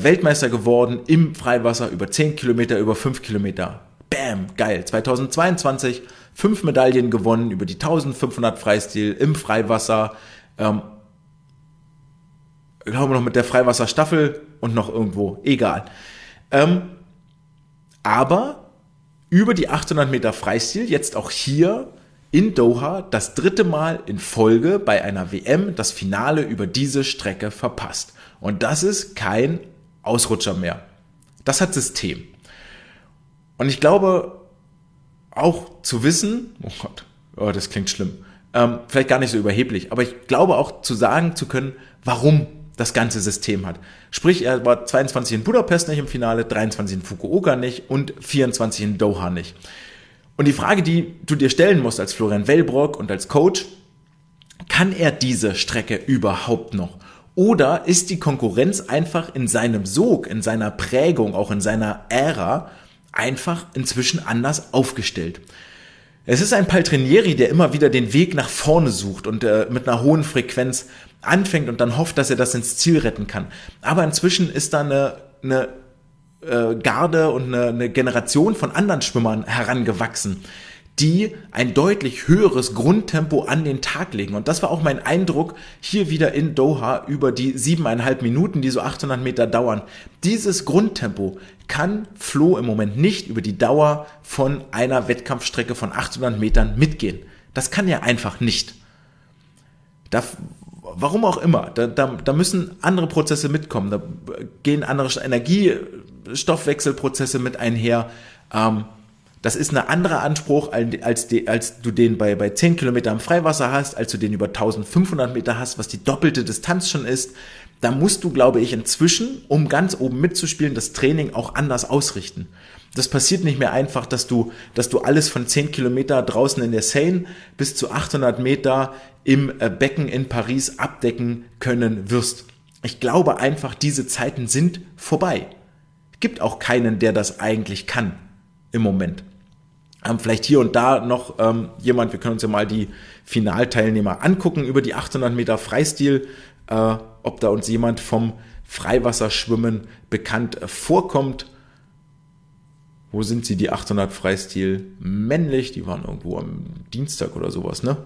Weltmeister geworden im Freiwasser über 10 Kilometer, über 5 Kilometer. Bam, geil. 2022 fünf Medaillen gewonnen über die 1500 Freistil im Freiwasser. Ähm, glaube noch mit der Freiwasserstaffel und noch irgendwo. Egal. Ähm, aber über die 800 Meter Freistil, jetzt auch hier in Doha, das dritte Mal in Folge bei einer WM das Finale über diese Strecke verpasst. Und das ist kein Ausrutscher mehr. Das hat System. Und ich glaube auch zu wissen, oh Gott, oh, das klingt schlimm, ähm, vielleicht gar nicht so überheblich, aber ich glaube auch zu sagen zu können, warum das ganze System hat. Sprich, er war 22 in Budapest nicht im Finale, 23 in Fukuoka nicht und 24 in Doha nicht. Und die Frage, die du dir stellen musst als Florian Wellbrock und als Coach, kann er diese Strecke überhaupt noch? Oder ist die Konkurrenz einfach in seinem Sog, in seiner Prägung, auch in seiner Ära einfach inzwischen anders aufgestellt? Es ist ein Paltrinieri, der immer wieder den Weg nach vorne sucht und äh, mit einer hohen Frequenz anfängt und dann hofft, dass er das ins Ziel retten kann. Aber inzwischen ist da eine, eine äh, Garde und eine, eine Generation von anderen Schwimmern herangewachsen die ein deutlich höheres Grundtempo an den Tag legen. Und das war auch mein Eindruck hier wieder in Doha über die siebeneinhalb Minuten, die so 800 Meter dauern. Dieses Grundtempo kann Flo im Moment nicht über die Dauer von einer Wettkampfstrecke von 800 Metern mitgehen. Das kann er einfach nicht. Da, warum auch immer, da, da, da müssen andere Prozesse mitkommen. Da gehen andere Energiestoffwechselprozesse mit einher. Ähm, das ist ein anderer Anspruch, als, die, als du den bei, bei 10 Kilometer im Freiwasser hast, als du den über 1500 Meter hast, was die doppelte Distanz schon ist. Da musst du, glaube ich, inzwischen, um ganz oben mitzuspielen, das Training auch anders ausrichten. Das passiert nicht mehr einfach, dass du, dass du alles von 10 Kilometer draußen in der Seine bis zu 800 Meter im äh, Becken in Paris abdecken können wirst. Ich glaube einfach, diese Zeiten sind vorbei. Gibt auch keinen, der das eigentlich kann im Moment ähm, vielleicht hier und da noch ähm, jemand, wir können uns ja mal die Finalteilnehmer angucken über die 800 Meter Freistil, äh, ob da uns jemand vom Freiwasserschwimmen bekannt äh, vorkommt. Wo sind sie, die 800 Freistil? Männlich, die waren irgendwo am Dienstag oder sowas, ne?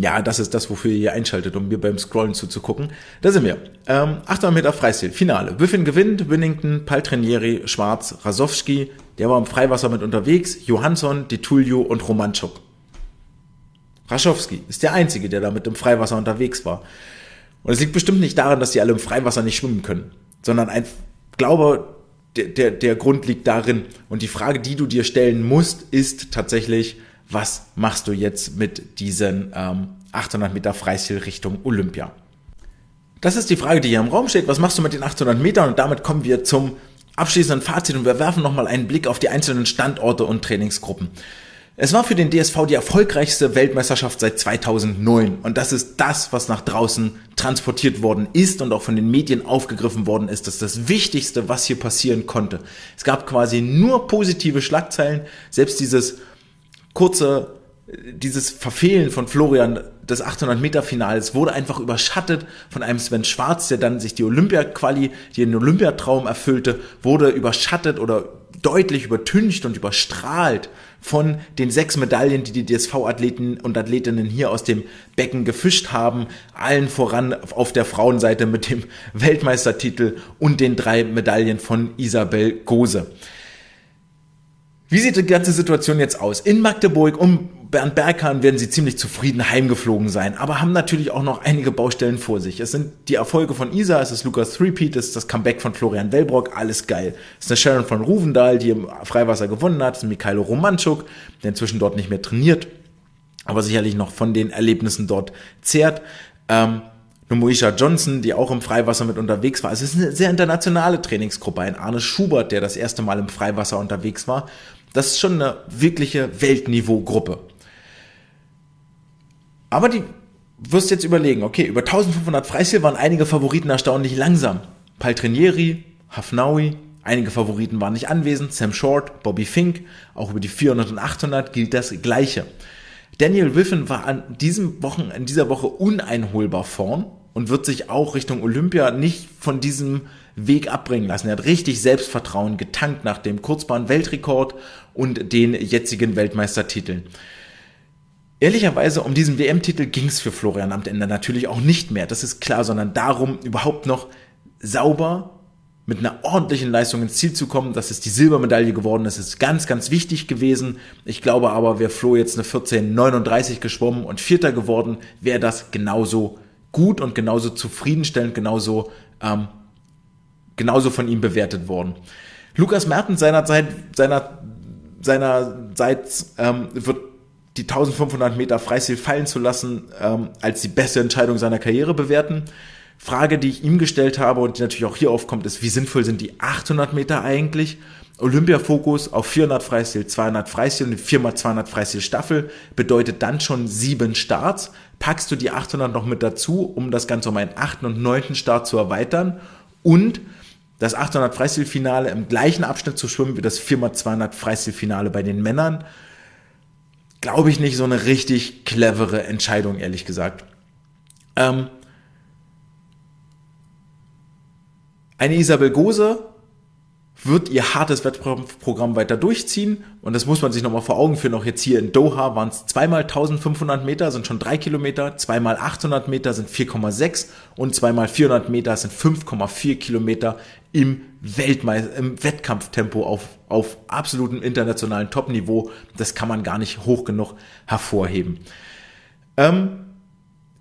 Ja, das ist das, wofür ihr hier einschaltet, um mir beim Scrollen zuzugucken. Da sind wir. Ähm, 800 Meter Freistil, Finale. Wiffin gewinnt, Winnington, Paltrinieri, Schwarz, Rasowski, der war im Freiwasser mit unterwegs, Johansson, Detulio und Romanchuk. Raschowski ist der Einzige, der da mit im Freiwasser unterwegs war. Und es liegt bestimmt nicht daran, dass die alle im Freiwasser nicht schwimmen können, sondern ein glaube, der, der, der Grund liegt darin. Und die Frage, die du dir stellen musst, ist tatsächlich, was machst du jetzt mit diesen ähm, 800 Meter Freistil Richtung Olympia? Das ist die Frage, die hier im Raum steht. Was machst du mit den 800 Metern? Und damit kommen wir zum abschließenden Fazit und wir werfen nochmal einen Blick auf die einzelnen Standorte und Trainingsgruppen. Es war für den DSV die erfolgreichste Weltmeisterschaft seit 2009 und das ist das, was nach draußen transportiert worden ist und auch von den Medien aufgegriffen worden ist. Das ist das Wichtigste, was hier passieren konnte. Es gab quasi nur positive Schlagzeilen. Selbst dieses kurze, dieses Verfehlen von Florian des 800 Meter Finals wurde einfach überschattet von einem Sven Schwarz, der dann sich die Olympia-Quali, den Olympiatraum erfüllte, wurde überschattet oder deutlich übertüncht und überstrahlt von den sechs Medaillen, die die DSV-Athleten und Athletinnen hier aus dem Becken gefischt haben, allen voran auf der Frauenseite mit dem (laughs) Weltmeistertitel und den drei Medaillen von Isabel Gose. Wie sieht die ganze Situation jetzt aus? In Magdeburg um Bernd Berghahn werden sie ziemlich zufrieden heimgeflogen sein, aber haben natürlich auch noch einige Baustellen vor sich. Es sind die Erfolge von Isa, es ist Lukas Threepeat, es ist das Comeback von Florian Wellbrock, alles geil. Es ist eine Sharon von Ruvendahl, die im Freiwasser gewonnen hat, es ist Mikhailo Romanchuk, der inzwischen dort nicht mehr trainiert, aber sicherlich noch von den Erlebnissen dort zehrt. Ähm, Moisha Johnson, die auch im Freiwasser mit unterwegs war. Also es ist eine sehr internationale Trainingsgruppe. Ein Arne Schubert, der das erste Mal im Freiwasser unterwegs war. Das ist schon eine wirkliche Weltniveau-Gruppe. Aber die wirst jetzt überlegen, okay, über 1500 Freistil waren einige Favoriten erstaunlich langsam. Paltrinieri, Hafnaui, einige Favoriten waren nicht anwesend, Sam Short, Bobby Fink, auch über die 400 und 800 gilt das Gleiche. Daniel Wiffen war an diesem Wochen, in dieser Woche uneinholbar vorn und wird sich auch Richtung Olympia nicht von diesem Weg abbringen lassen. Er hat richtig Selbstvertrauen getankt nach dem Kurzbahn-Weltrekord und den jetzigen Weltmeistertiteln. Ehrlicherweise um diesen WM-Titel ging es für Florian am Ende natürlich auch nicht mehr, das ist klar, sondern darum, überhaupt noch sauber mit einer ordentlichen Leistung ins Ziel zu kommen. dass es die Silbermedaille geworden ist, ist ganz, ganz wichtig gewesen. Ich glaube aber, wäre Flo jetzt eine 14,39 geschwommen und Vierter geworden, wäre das genauso gut und genauso zufriedenstellend, genauso ähm, genauso von ihm bewertet worden. Lukas Mertens seinerzeit, seiner, seinerseits ähm, wird die 1500 Meter Freistil fallen zu lassen, ähm, als die beste Entscheidung seiner Karriere bewerten. Frage, die ich ihm gestellt habe und die natürlich auch hier aufkommt, ist, wie sinnvoll sind die 800 Meter eigentlich? Olympiafokus auf 400 Freistil, 200 Freistil und die 4x200 Freistil Staffel bedeutet dann schon sieben Starts. Packst du die 800 noch mit dazu, um das Ganze um einen achten und neunten Start zu erweitern und das 800 Freistilfinale im gleichen Abschnitt zu schwimmen wie das 4x200 Freistilfinale bei den Männern, glaube ich nicht so eine richtig clevere Entscheidung, ehrlich gesagt. Ähm, Eine Isabel Gose wird ihr hartes Wettkampfprogramm weiter durchziehen. Und das muss man sich nochmal vor Augen führen. Auch jetzt hier in Doha waren es zweimal 1500 Meter, sind schon drei Kilometer, zweimal 800 Meter sind 4,6 und zweimal 400 Meter sind 5,4 Kilometer im, Weltmeister, im Wettkampftempo auf, auf absolutem internationalen Topniveau. Das kann man gar nicht hoch genug hervorheben. Ähm,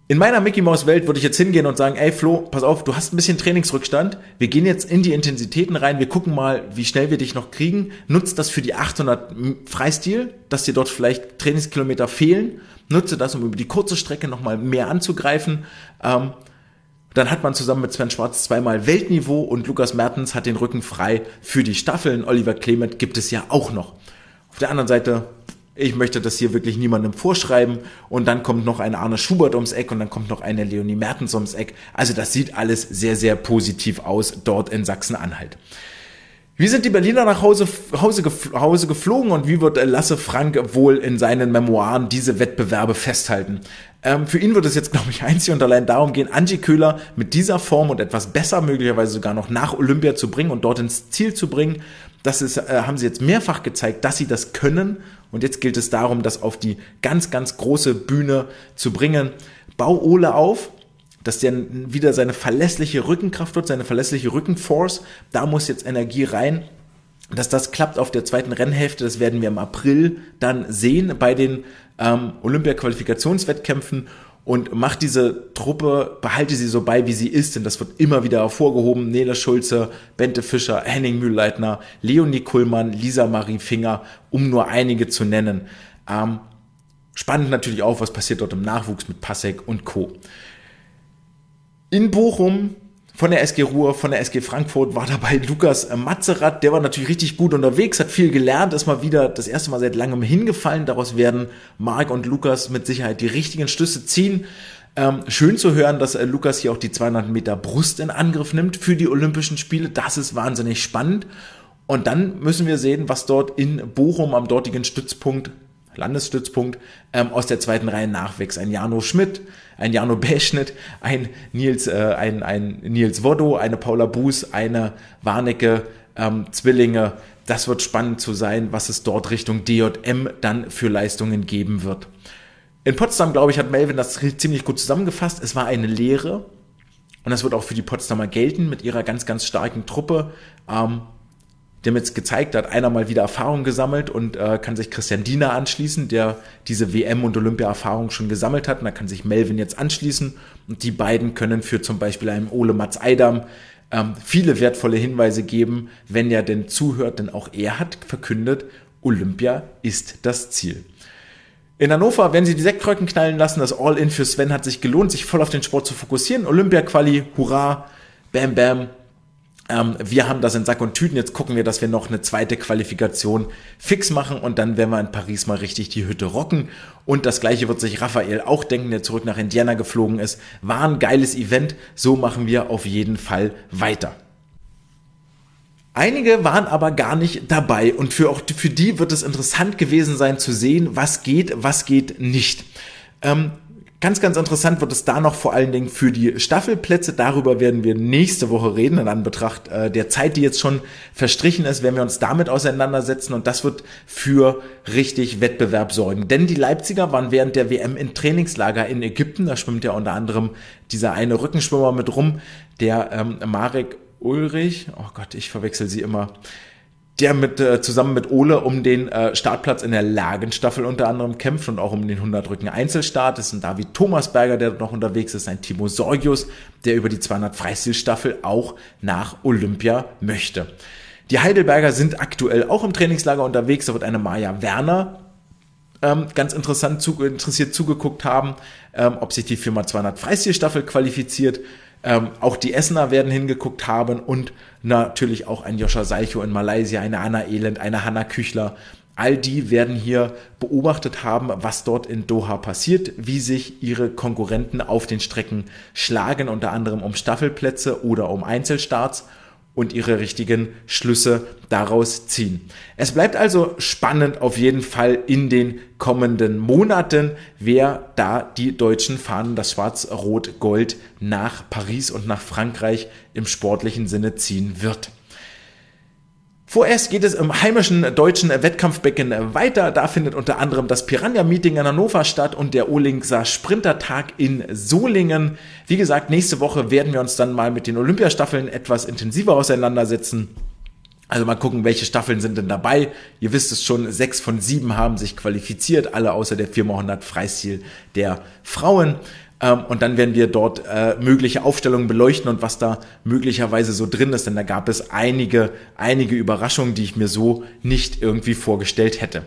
in meiner Mickey Mouse Welt würde ich jetzt hingehen und sagen, ey Flo, pass auf, du hast ein bisschen Trainingsrückstand. Wir gehen jetzt in die Intensitäten rein. Wir gucken mal, wie schnell wir dich noch kriegen. Nutzt das für die 800 Freistil, dass dir dort vielleicht Trainingskilometer fehlen. Nutze das, um über die kurze Strecke nochmal mehr anzugreifen. Ähm, dann hat man zusammen mit Sven Schwarz zweimal Weltniveau und Lukas Mertens hat den Rücken frei für die Staffeln. Oliver Clement gibt es ja auch noch. Auf der anderen Seite ich möchte das hier wirklich niemandem vorschreiben. Und dann kommt noch eine Arne Schubert ums Eck und dann kommt noch eine Leonie Mertens ums Eck. Also das sieht alles sehr, sehr positiv aus dort in Sachsen-Anhalt. Wie sind die Berliner nach Hause, Hause, Hause geflogen und wie wird Lasse Frank wohl in seinen Memoiren diese Wettbewerbe festhalten? Ähm, für ihn wird es jetzt, glaube ich, einzig und allein darum gehen, Angie Köhler mit dieser Form und etwas besser möglicherweise sogar noch nach Olympia zu bringen und dort ins Ziel zu bringen. Das ist, äh, haben sie jetzt mehrfach gezeigt, dass sie das können. Und jetzt gilt es darum, das auf die ganz, ganz große Bühne zu bringen. Bau Ole auf, dass der wieder seine verlässliche Rückenkraft wird, seine verlässliche Rückenforce. Da muss jetzt Energie rein. Dass das klappt auf der zweiten Rennhälfte, das werden wir im April dann sehen bei den ähm, Olympia-Qualifikationswettkämpfen und macht diese Truppe, behalte sie so bei, wie sie ist, denn das wird immer wieder hervorgehoben. Nele Schulze, Bente Fischer, Henning Mühlleitner, Leonie Kuhlmann, Lisa Marie Finger, um nur einige zu nennen. Ähm, spannend natürlich auch, was passiert dort im Nachwuchs mit Passek und Co. In Bochum von der SG Ruhr, von der SG Frankfurt war dabei Lukas Matzerath, der war natürlich richtig gut unterwegs, hat viel gelernt, ist mal wieder das erste Mal seit langem hingefallen. Daraus werden Marc und Lukas mit Sicherheit die richtigen Schlüsse ziehen. Ähm, schön zu hören, dass äh, Lukas hier auch die 200 Meter Brust in Angriff nimmt für die Olympischen Spiele. Das ist wahnsinnig spannend. Und dann müssen wir sehen, was dort in Bochum am dortigen Stützpunkt Landesstützpunkt, ähm, aus der zweiten Reihe nachwächst. Ein Jano Schmidt, ein Jano Beschnitt, ein Nils, äh, ein, ein Nils Woddo, eine Paula Buß, eine Warnecke, ähm, Zwillinge. Das wird spannend zu sein, was es dort Richtung DJM dann für Leistungen geben wird. In Potsdam, glaube ich, hat Melvin das ziemlich gut zusammengefasst. Es war eine Lehre. Und das wird auch für die Potsdamer gelten mit ihrer ganz, ganz starken Truppe. Ähm, der mir jetzt gezeigt hat, einer mal wieder Erfahrung gesammelt und äh, kann sich Christian Diener anschließen, der diese WM- und Olympia-Erfahrung schon gesammelt hat. Und da kann sich Melvin jetzt anschließen. Und die beiden können für zum Beispiel einen Ole Mats Eidam ähm, viele wertvolle Hinweise geben, wenn er denn zuhört, denn auch er hat verkündet, Olympia ist das Ziel. In Hannover werden sie die Sektkröken knallen lassen. Das All-In für Sven hat sich gelohnt, sich voll auf den Sport zu fokussieren. Olympia-Quali, hurra, bam, bam. Ähm, wir haben das in Sack und Tüten. Jetzt gucken wir, dass wir noch eine zweite Qualifikation fix machen und dann werden wir in Paris mal richtig die Hütte rocken. Und das gleiche wird sich Raphael auch denken, der zurück nach Indiana geflogen ist. War ein geiles Event. So machen wir auf jeden Fall weiter. Einige waren aber gar nicht dabei und für, auch für die wird es interessant gewesen sein zu sehen, was geht, was geht nicht. Ähm, Ganz, ganz interessant wird es da noch vor allen Dingen für die Staffelplätze. Darüber werden wir nächste Woche reden, in Anbetracht äh, der Zeit, die jetzt schon verstrichen ist, werden wir uns damit auseinandersetzen und das wird für richtig Wettbewerb sorgen. Denn die Leipziger waren während der WM in Trainingslager in Ägypten. Da schwimmt ja unter anderem dieser eine Rückenschwimmer mit rum, der ähm, Marek Ulrich. Oh Gott, ich verwechsel sie immer der mit äh, zusammen mit Ole um den äh, Startplatz in der Lagenstaffel unter anderem kämpft und auch um den 100 Rücken Einzelstart. Das ist ein David Thomasberger, der noch unterwegs ist, ein Timo Sorgius, der über die 200 Freistilstaffel auch nach Olympia möchte. Die Heidelberger sind aktuell auch im Trainingslager unterwegs. Da wird eine Maja Werner ähm, ganz interessant zu, interessiert zugeguckt haben, ähm, ob sich die Firma 200 Freistilstaffel qualifiziert. Ähm, auch die Essener werden hingeguckt haben und natürlich auch ein Joscha Seicho in Malaysia, eine Anna Elend, eine Hanna Küchler. All die werden hier beobachtet haben, was dort in Doha passiert, wie sich ihre Konkurrenten auf den Strecken schlagen, unter anderem um Staffelplätze oder um Einzelstarts. Und ihre richtigen Schlüsse daraus ziehen. Es bleibt also spannend auf jeden Fall in den kommenden Monaten, wer da die deutschen Fahnen, das Schwarz-Rot-Gold nach Paris und nach Frankreich im sportlichen Sinne ziehen wird. Vorerst geht es im heimischen deutschen Wettkampfbecken weiter. Da findet unter anderem das Piranha-Meeting in Hannover statt und der Olingser Sprintertag in Solingen. Wie gesagt, nächste Woche werden wir uns dann mal mit den Olympiastaffeln etwas intensiver auseinandersetzen. Also mal gucken, welche Staffeln sind denn dabei. Ihr wisst es schon, sechs von sieben haben sich qualifiziert, alle außer der 4x100 Freistil der Frauen. Ähm, und dann werden wir dort äh, mögliche Aufstellungen beleuchten und was da möglicherweise so drin ist, denn da gab es einige, einige Überraschungen, die ich mir so nicht irgendwie vorgestellt hätte.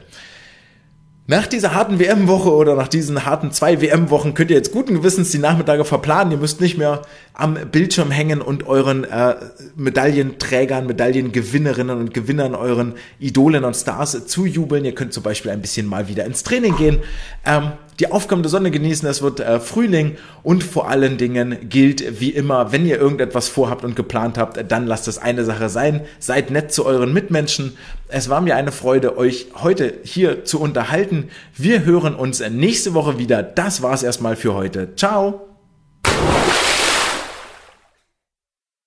Nach dieser harten WM-Woche oder nach diesen harten zwei WM-Wochen könnt ihr jetzt guten Gewissens die Nachmittage verplanen. Ihr müsst nicht mehr am Bildschirm hängen und euren äh, Medaillenträgern, Medaillengewinnerinnen und Gewinnern, euren Idolen und Stars zujubeln. Ihr könnt zum Beispiel ein bisschen mal wieder ins Training gehen. Ähm, die aufkommende Sonne genießen, es wird äh, Frühling und vor allen Dingen gilt wie immer, wenn ihr irgendetwas vorhabt und geplant habt, dann lasst es eine Sache sein. Seid nett zu euren Mitmenschen. Es war mir eine Freude, euch heute hier zu unterhalten. Wir hören uns nächste Woche wieder. Das war's erstmal für heute. Ciao!